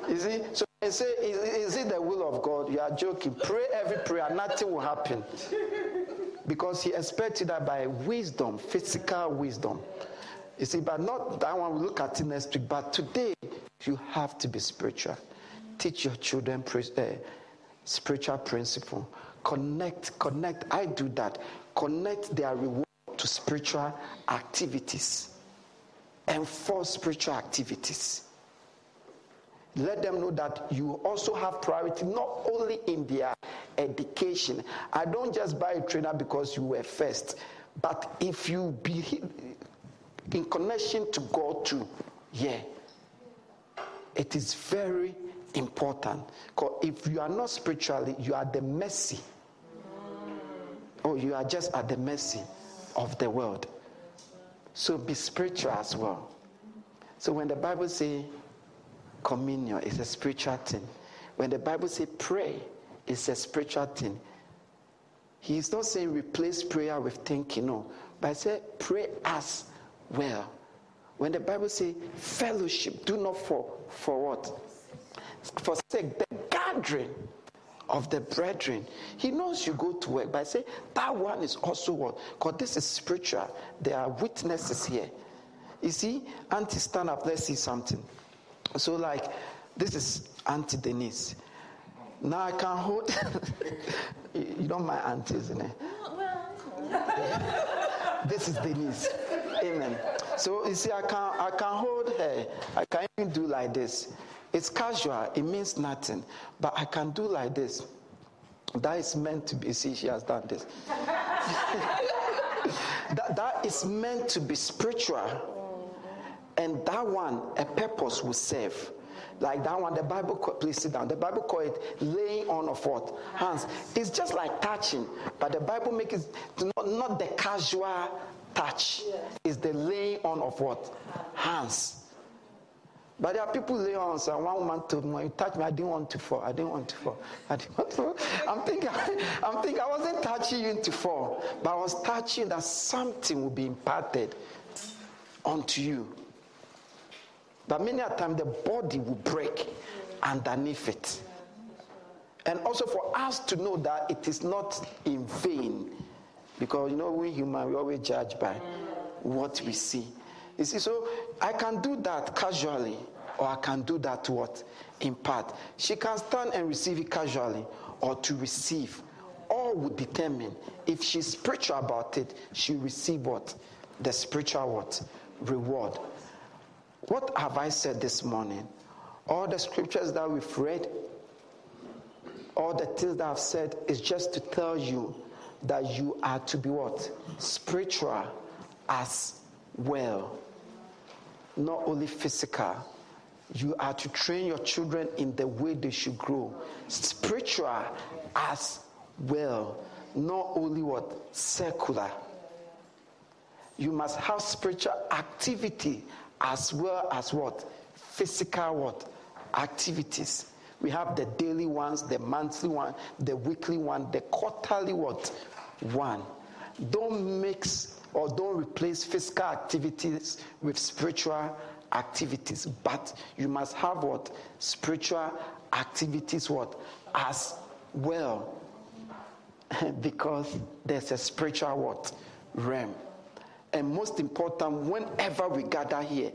you see, so I say, is, is it the will of God? You are joking. Pray every prayer, nothing will happen. Because he expected that by wisdom, physical wisdom. You see, but not that one, we'll look at it next week. But today, you have to be spiritual. Teach your children uh, spiritual principle. Connect, connect. I do that. Connect their reward to spiritual activities. Enforce spiritual activities. Let them know that you also have priority not only in their education. I don't just buy a trainer because you were first, but if you be in connection to God too, yeah, it is very important. Because if you are not spiritually, you are the mercy. Or you are just at the mercy of the world. So be spiritual as well. So when the Bible says communion is a spiritual thing. When the Bible says pray, it's a spiritual thing. He's not saying replace prayer with thinking, no. But I say pray as well. When the Bible says fellowship, do not for for what? Forsake the gathering of the brethren. He knows you go to work, but I say that one is also what? Because this is spiritual. There are witnesses here. You see, Auntie, stand up. Let's see something. So, like, this is Auntie Denise. Now I can hold. you don't mind auntie, isn't it? this is Denise. Amen. So you see, I can I can hold her. I can even do like this. It's casual. It means nothing. But I can do like this. That is meant to be. See, she has done this. that, that is meant to be spiritual and that one a purpose will serve. Like that one the bible please sit down. The bible call it laying on of what? Hands. It's just like touching but the bible makes it not, not the casual touch. It's the laying on of what? Hands. But there are people lay on so one woman told me when you touch me i didn't want to fall. I didn't want to fall. I didn't want to fall. I'm thinking i'm thinking i wasn't touching you to fall but i was touching that something will be imparted onto you but many a time the body will break underneath it. And also for us to know that it is not in vain. Because you know, we human, we always judge by what we see. You see, so I can do that casually, or I can do that what? In part. She can stand and receive it casually, or to receive. All would determine if she's spiritual about it, she receive what? The spiritual what? Reward. What have I said this morning? All the scriptures that we've read, all the things that I've said is just to tell you that you are to be what? Spiritual as well. Not only physical. You are to train your children in the way they should grow. Spiritual as well. Not only what? Secular. You must have spiritual activity as well as what? Physical what? Activities. We have the daily ones, the monthly one, the weekly one, the quarterly what? One. Don't mix or don't replace physical activities with spiritual activities, but you must have what? Spiritual activities what? As well. because there's a spiritual what? Realm. And most important, whenever we gather here,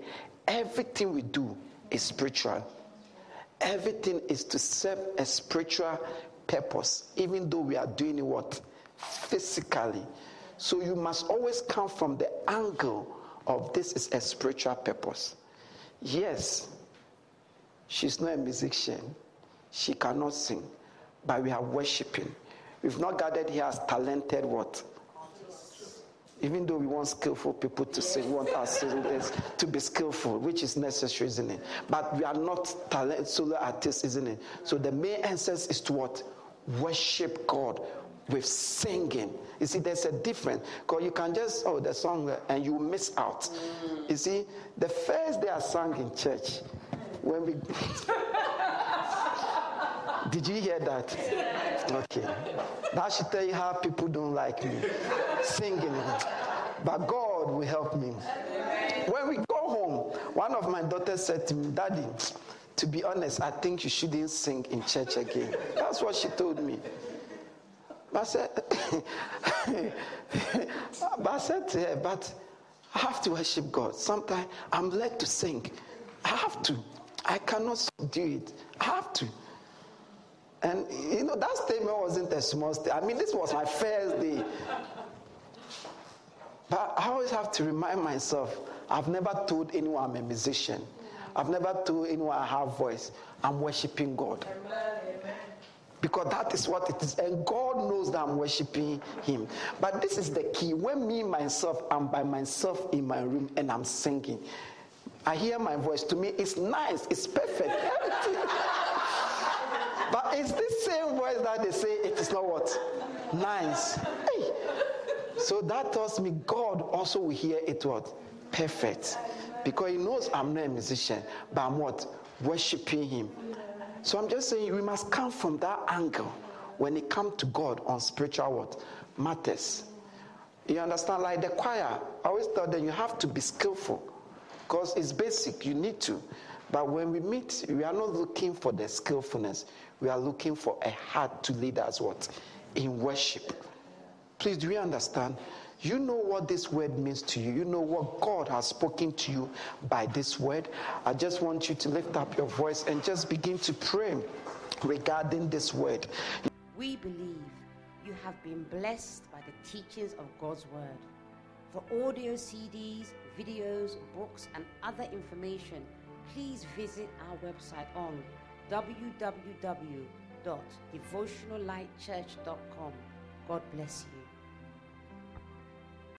everything we do is spiritual. Everything is to serve a spiritual purpose, even though we are doing what? Physically. So you must always come from the angle of this is a spiritual purpose. Yes, she's not a musician, she cannot sing, but we are worshiping. We've not gathered here as talented what? Even though we want skillful people to sing, we want our singers to be skillful, which is necessary, isn't it? But we are not talent solo artists, isn't it? So the main answer is to what? worship God with singing. You see, there's a difference. Because you can just, oh, the song, uh, and you miss out. You see, the first day I sang in church, when we. Did you hear that? Okay. That should tell you how people don't like me singing. But God will help me. When we go home, one of my daughters said to me, Daddy, to be honest, I think you shouldn't sing in church again. That's what she told me. But I said, but I said to her, but I have to worship God. Sometimes I'm led to sing. I have to. I cannot do it. I have to. And you know, that statement wasn't a small statement. I mean, this was my first day. But I always have to remind myself I've never told anyone I'm a musician. I've never told anyone I have voice. I'm worshiping God. Amen. Because that is what it is. And God knows that I'm worshiping Him. But this is the key. When me, myself, I'm by myself in my room and I'm singing, I hear my voice. To me, it's nice, it's perfect. but it's this same voice that they say it is not what? Nice. Hey. So that tells me God also will hear it what? Perfect. Because he knows I'm not a musician, but I'm what? Worshipping him. So I'm just saying we must come from that angle when it comes to God on spiritual what? Matters. You understand? Like the choir, I always thought that you have to be skillful because it's basic, you need to. But when we meet, we are not looking for the skillfulness. We are looking for a heart to lead us what? In worship. Please, do you understand? You know what this word means to you. You know what God has spoken to you by this word. I just want you to lift up your voice and just begin to pray regarding this word. We believe you have been blessed by the teachings of God's word. For audio CDs, videos, books, and other information, please visit our website on www.devotionallightchurch.com. God bless you.